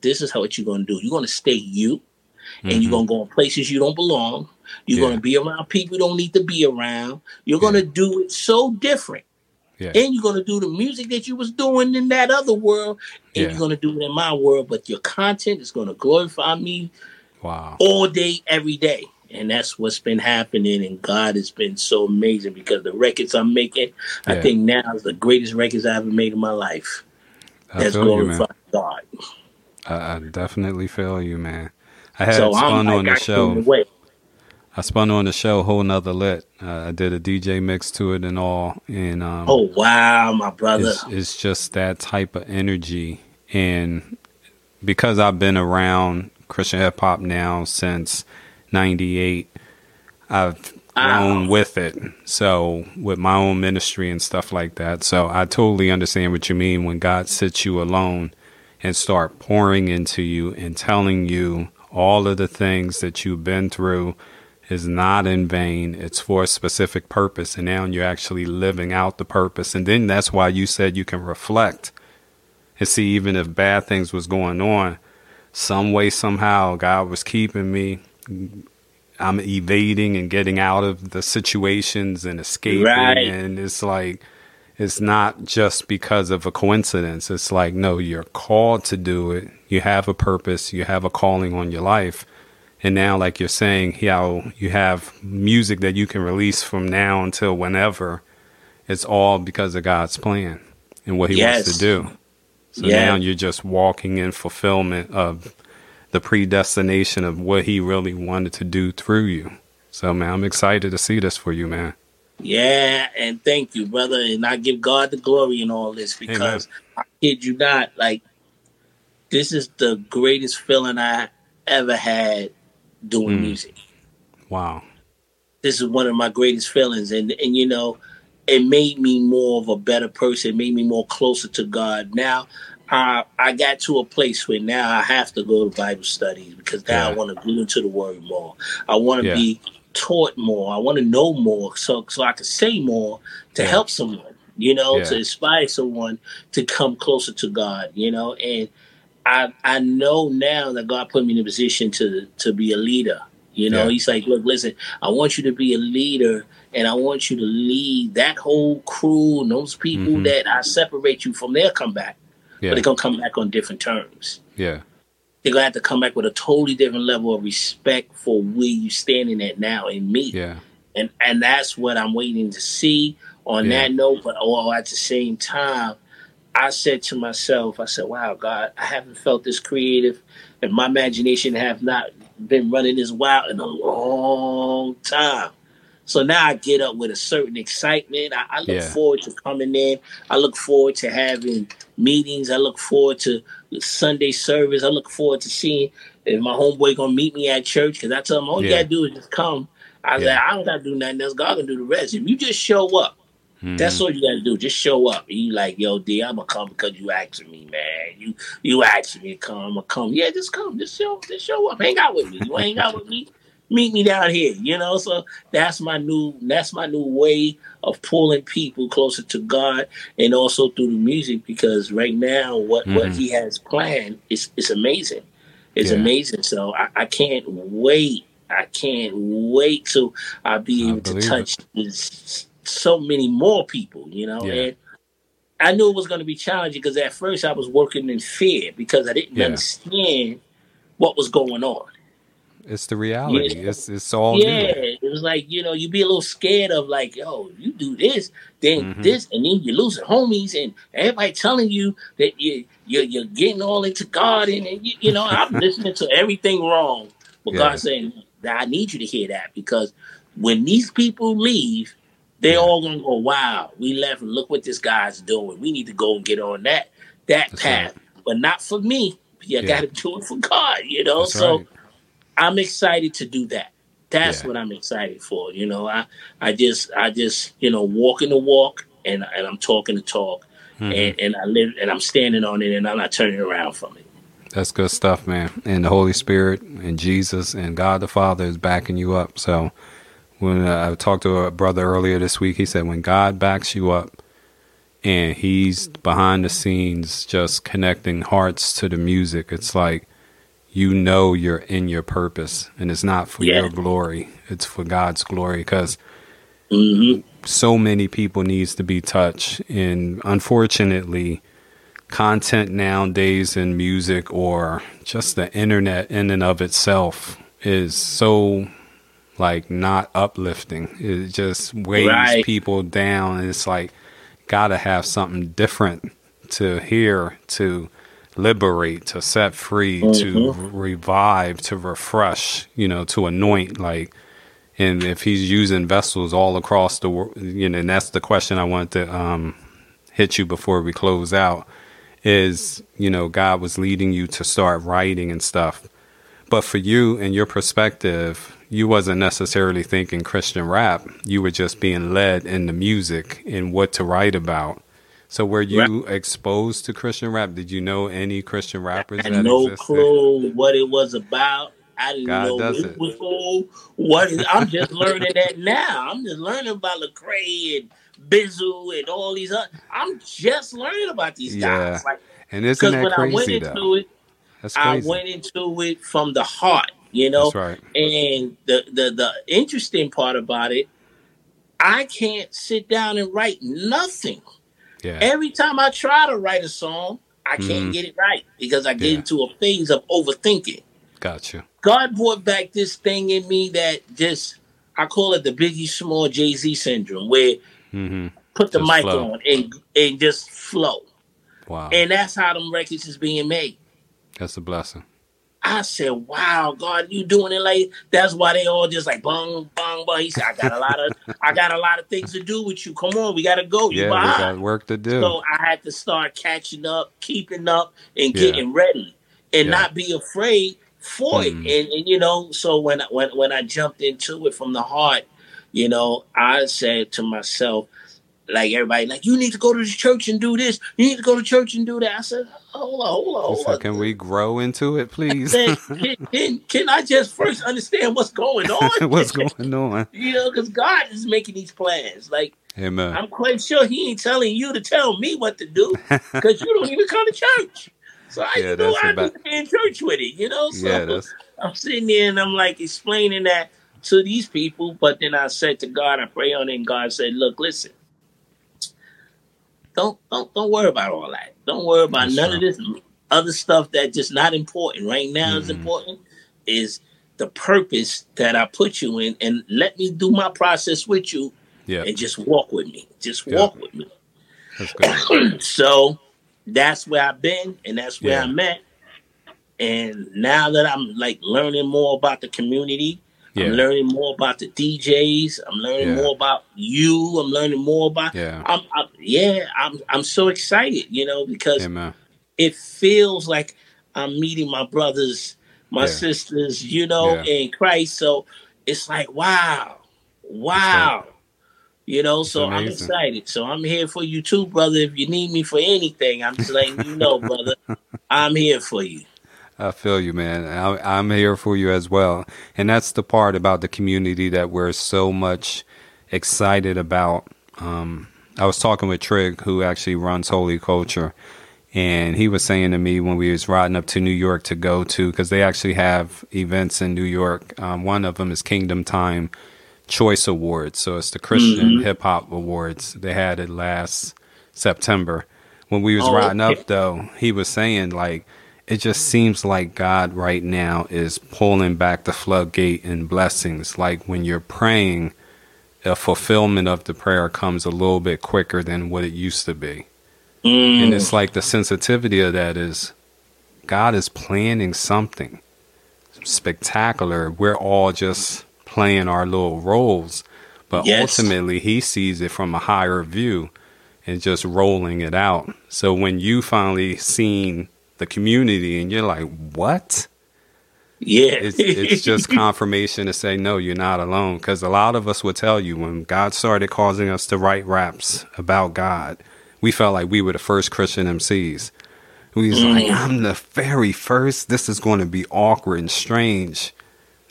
this is how what you're going to do. You're going to stay you, and mm-hmm. you're going to go in places you don't belong. You're yeah. going to be around people you don't need to be around. You're yeah. going to do it so different yeah. And you're gonna do the music that you was doing in that other world, and yeah. you're gonna do it in my world. But your content is gonna glorify me. Wow. All day, every day. And that's what's been happening. And God has been so amazing because the records I'm making, yeah. I think now is the greatest records I ever made in my life. I that's glorifying God. I, I, definitely feel you, man. I had so fun like, on the show. I spun on the show whole nother lit. Uh, I did a DJ mix to it and all. And um, oh wow, my brother! It's, it's, just that type of energy, and because I've been around Christian hip hop now since '98, I've grown with it. So with my own ministry and stuff like that. So I totally understand what you mean when God sits you alone and start pouring into you and telling you all of the things that you've been through is not in vain. It's for a specific purpose. And now you're actually living out the purpose. And then that's why you said you can reflect and see, even if bad things was going on, some way, somehow, God was keeping me. I'm evading and getting out of the situations and escaping. Right. And it's like, it's not just because of a coincidence. It's like, no, you're called to do it. You have a purpose. You have a calling on your life and now like you're saying how you have music that you can release from now until whenever it's all because of god's plan and what he yes. wants to do. So now you're just walking in fulfillment of the predestination of what he really wanted to do through you. So man i'm excited to see this for you man. Yeah and thank you brother. And i give god the glory in all this because i kid you not like this is the greatest feeling i ever had doing mm. music. Wow. This is one of my greatest feelings. And and you know, it made me more of a better person, it made me more closer to God. Now I I got to a place where now I have to go to Bible studies because now yeah. I want to glue into the word more. I want to yeah. be taught more. I want to know more so so I can say more to yeah. help someone, you know, to inspire someone to come closer to God, you know, and I I know now that God put me in a position to to be a leader. You know, yeah. He's like, look, listen, I want you to be a leader, and I want you to lead that whole crew and those people mm-hmm. that I separate you from their comeback, yeah. but they're gonna come back on different terms. Yeah, they're gonna have to come back with a totally different level of respect for where you're standing at now in me. Yeah, and and that's what I'm waiting to see. On yeah. that note, but all at the same time, I said to myself, I said, wow, God, I haven't felt this creative and my imagination have not been running this wild in a long time. So now I get up with a certain excitement. I, I look yeah. forward to coming in. I look forward to having meetings. I look forward to Sunday service. I look forward to seeing if my homeboy gonna meet me at church because I tell him all yeah. you gotta do is just come. I yeah. like, I don't gotta do nothing else. God can do the rest. If you just show up, Mm-hmm. That's all you gotta do. Just show up. And you like, yo, D, I'm gonna come because you asking me, man. You you asking me to come, I'm gonna come. Yeah, just come. Just show just show up. Hang out with me. You hang out with me. Meet me down here, you know. So that's my new that's my new way of pulling people closer to God and also through the music because right now what mm-hmm. what he has planned is is amazing. It's yeah. amazing. So I, I can't wait. I can't wait till I'll be able to touch it. this so many more people, you know. Yeah. And I knew it was going to be challenging because at first I was working in fear because I didn't yeah. understand what was going on. It's the reality. Yeah. It's it's all yeah. New. It was like you know you be a little scared of like yo you do this then mm-hmm. this and then you're losing homies and everybody telling you that you you're, you're getting all into God and, and you, you, know I'm listening to everything wrong, but yeah. God's saying that I need you to hear that because when these people leave, they all gonna go, wow, we left look what this guy's doing. We need to go and get on that that That's path. Right. But not for me. You yeah. gotta do it for God, you know. That's so right. I'm excited to do that. That's Yeah. what I'm excited for. You know, I I just I just you know walking the walk and and I'm talking the talk Mm-hmm. and and I live and I'm standing on it and I'm not turning around from it. That's good stuff, man. And the Holy Spirit and Jesus and God the Father is backing you up. So when uh, I talked to a brother earlier this week, he said when God backs you up and he's behind the scenes just connecting hearts to the music, it's like you know you're in your purpose and it's not for Yeah. your glory. It's for God's glory because hmm so many people needs to be touched and unfortunately content nowadays in music or just the internet in and of itself is so like not uplifting it just weighs Right. people down and it's like gotta have something different to hear to liberate to set free to revive to refresh you know to anoint like and if he's using vessels all across the world, you know, and that's the question I wanted to um, hit you before we close out is, you know, God was leading you to start writing and stuff. But for you and your perspective, you wasn't necessarily thinking Christian rap. You were just being led in the music and what to write about. So were you exposed to Christian rap? Did you know any Christian rappers I had no existed? clue what it was about. I didn't God know does what it. was for. What is, I'm just learning that now. I'm just learning about Lecrae and Bizzle and all these other. I'm just learning about these Yeah. guys. Like, And isn't because that when I went crazy into though? it, I went into it from the heart, you know. That's right. And the, the the interesting part about it, I can't sit down and write nothing. Yeah. Every time I try to write a song, I can't Mhm. get it right because I get Yeah. into a phase of overthinking. Gotcha. God brought back this thing in me that just I call it the Biggie Small Jay Z syndrome, where hmm put the Just mic flow. on and and just flow, Wow. and that's how them records is being made. That's a blessing. I said, "Wow, God, you doing it like that's why they all just like bong bong bong." He said, "I got a lot of I got a lot of things to do with you. Come on, we got to go. You Yeah, we got work to do. So I had to start catching up, keeping up, and Yeah. getting ready, and Yeah. not be afraid for Mm. it. And, and you know, so when when when I jumped into it from the heart, you know, I said to myself, like everybody, like you need to go to the church and do this. You need to go to church and do that. I said, hold on, hold on, hold on. can we grow into it, please? said, can, can, can I just first understand what's going on? What's going on? You know, because God is making these plans. Like Amen. I'm quite sure He ain't telling you to tell me what to do because you don't even come to church. So I Yeah, know I about- be in church with it, you know. So yeah, I'm sitting there and I'm like explaining that to these people, but then I said to God, I pray on it, and God said, "Look, listen, don't don't don't worry about all that. Don't worry about That's none true. of this other stuff that just not important right now. Is Mhm. important is the purpose that I put you in, and let me do my process with you, yeah, and just walk with me. Just Yeah. walk with me." that's so that's where I've been and that's where Yeah. I'm at. And now that I'm like learning more about the community, Yeah, I'm learning more about the DJs, I'm learning Yeah. more about you, I'm learning more about yeah, I'm, I'm yeah, I'm I'm so excited, you know, because amen. it feels like I'm meeting my brothers, my Yeah. sisters, you know, in Christ. So it's like, wow, wow. You know, so I'm excited. So I'm here for you too, brother. If you need me for anything, I'm just letting you know, brother. I'm here for you. I feel you, man. I, I'm here for you as well, and that's the part about the community that we're so much excited about. Um, I was talking with Trig, who actually runs Holy Culture, and he was saying to me when we was riding up to New York to go to, because they actually have events in New York. Um, one of them is Kingdom Time Choice Awards, so it's the Christian Hip Hop Awards. They had it last September. When we was Oh, riding okay. up, though, he was saying like it just seems like God right now is pulling back the floodgate and blessings. Like when you're praying, a fulfillment of the prayer comes a little bit quicker than what it used to be. Mm. And it's like the sensitivity of that is God is planning something spectacular. We're all just playing our little roles, but Yes. ultimately He sees it from a higher view and just rolling it out. So when you finally seen the community and you're like, what? Yeah. it's, it's just confirmation to say, no, you're not alone. Because a lot of us would tell you when God started causing us to write raps about God, we felt like we were the first Christian MCs. We was like, Mm. I'm the very first. This is going to be awkward and strange.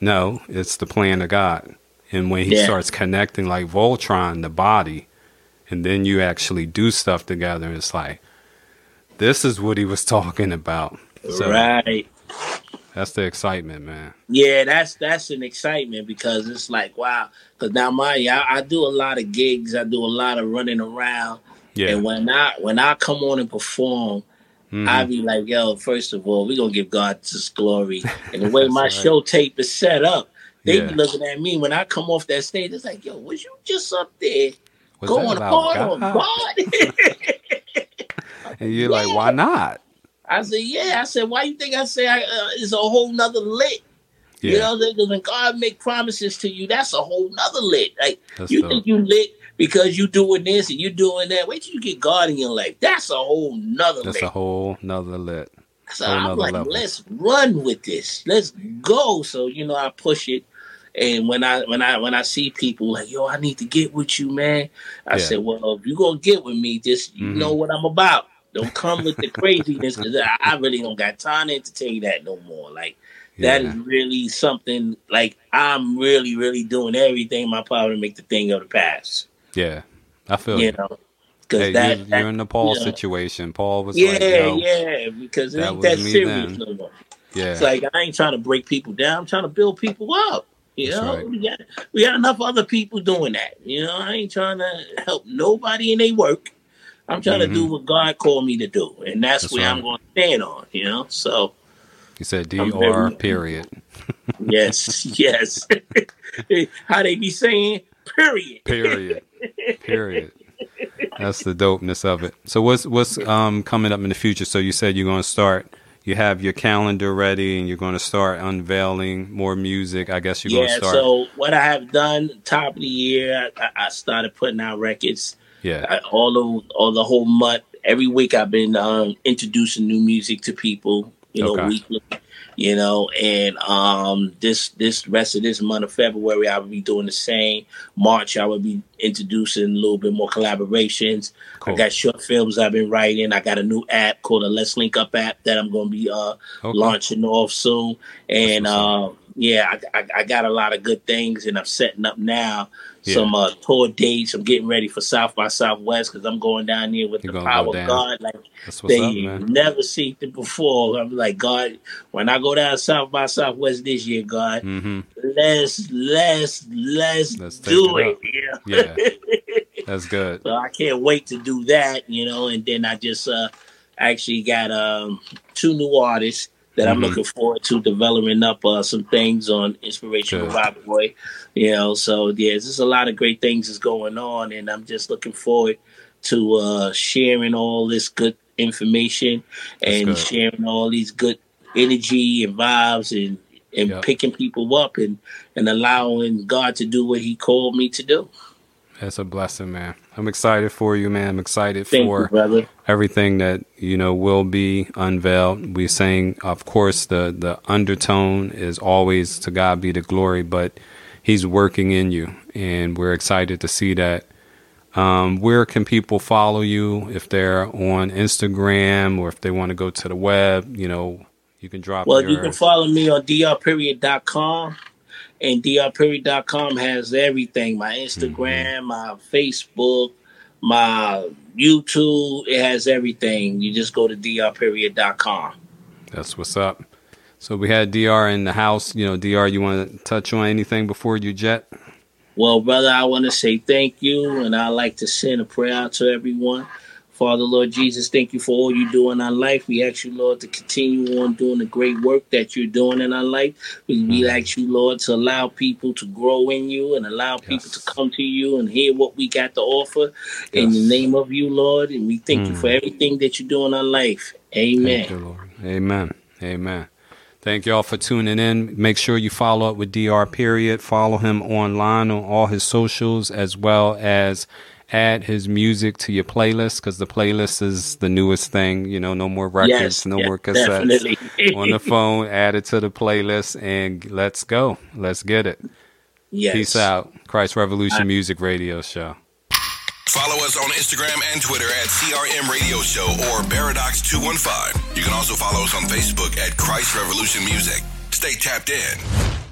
No, it's the plan of God. And when he Yeah. starts connecting like Voltron, the body, and then you actually do stuff together, it's like, this is what he was talking about. So right. that's the excitement, man. Yeah, that's that's an excitement because it's like wow. Because now, my I, I do a lot of gigs. I do a lot of running around. Yeah. And when I when I come on and perform, Mhm. I be like, yo, first of all, we're gonna give God His glory. And the way my right. show tape is set up, they Yeah. be looking at me when I come off that stage. It's like, yo, was you just up there Was going hard on God? And you're like, why not? I said, yeah. I said, why you think I say I, uh, it's a whole nother lit? Yeah, You know, because when God make promises to you, that's a whole nother lit. Like That's you dope. think you lit because you doing this and you doing that. Wait till you get God in your life. That's a whole nother lit. that's lit. a whole nother lit. so whole I'm like, level. let's run with this. Let's go. So you know, I push it. And when I when I when I see people like, yo, I need to get with you, man. I Yeah. said, well, if you gonna get with me, just you Mhm. know what I'm about. Don't come with the craziness because I, really don't got time to entertain that no more. Like that Yeah. is really something like I'm really, really doing everything in my power to make the thing of the past. Yeah, I feel You you. know, Hey, that, you're, that- you're in the Paul yeah. situation. Paul was yeah, like, Yo, yeah, because it that ain't that serious then. no more. yeah, It's like I ain't trying to break people down. I'm trying to build people up. You That's know, right. we got we got enough other people doing that. You know, I ain't trying to help nobody in their work. I'm trying to do what God called me to do, and that's, Mm-hmm. That's where I'm going to stand on. You know, so he said Dr. very- Period. yes, yes. How they be saying? Period. Period. Period. That's the dopeness of it. So what's what's um coming up in the future? So you said you're going to start. You have your calendar ready, and you're going to start unveiling more music. I guess you're going to start. So what I have done, top of the year, I, I started putting out records. Yeah. I, all the all the whole month. Every week I've been um, introducing new music to people. You know, Okay. weekly. You know, and um, this this rest of this month of February I will be doing the same. March I will be introducing a little bit more collaborations. Cool. I got short films I've been writing. I got a new app called the Let's Link Up app that I'm going to be uh, Okay. launching off soon. And uh, yeah, I, I, I got a lot of good things, and I'm setting up now Yeah. some uh, tour dates. I'm getting ready for South by Southwest because I'm going down there with You're the power go of. God like they up, man. never seen it before. I'm like God. When I go down South by Southwest this year, God, mm-hmm. let's let's let's, Let's do it it. up. Yeah. That's good. So I can't wait to do that, you know. And then I just uh actually got um two new artists that I'm Mhm. looking forward to developing up uh, some things on Inspirational Good. Rock Boy. You know, so yeah, there's a lot of great things that's going on, and I'm just looking forward to uh sharing all this good information and good. sharing all these good energy and vibes and and Yep. picking people up and and allowing God to do what He called me to do. That's a blessing, man. I'm excited for you, man. I'm excited Thank for you, everything that you know will be unveiled. We're saying, of course, the the undertone is always to God be the glory, but He's working in you, and we're excited to see that. Um, where can people follow you if they're on Instagram or if they want to go to the web? You know, you can drop. Well, your, you can follow me on drperiod.com. And drperiod.com has everything my Instagram, mm-hmm. my Facebook, my YouTube. It has everything. You just go to drperiod.com. That's what's up. So we had Dr. in the house. You know, Dr. You want to touch on anything before you jet? Well, brother, I want to say thank you. And I'd like to send a prayer out to everyone. Father, Lord Jesus, thank you for all you do in our life. We ask you, Lord, to continue on doing the great work that you're doing in our life. We, we ask you, Lord, to allow people to grow in you and allow people Yes. to come to you and hear what we got to offer in the name of you, Lord. And we thank you Mm. for everything that you do in our life. Amen. Thank you, Lord. Amen. Amen. Thank y'all for tuning in. Make sure you follow up with Dr. Period. Follow him online on all his socials as well as add his music to your playlist because the playlist is the newest thing. You know, no more records, Yes, no yes, more cassettes on the phone. Add it to the playlist and let's go. Let's get it. Yes. Peace out. Christ Revolution uh, Music Radio Show. Follow us on Instagram and Twitter at CRM Radio Show or Paradox215. You can also follow us on Facebook at Christ Revolution Music. Stay tapped in.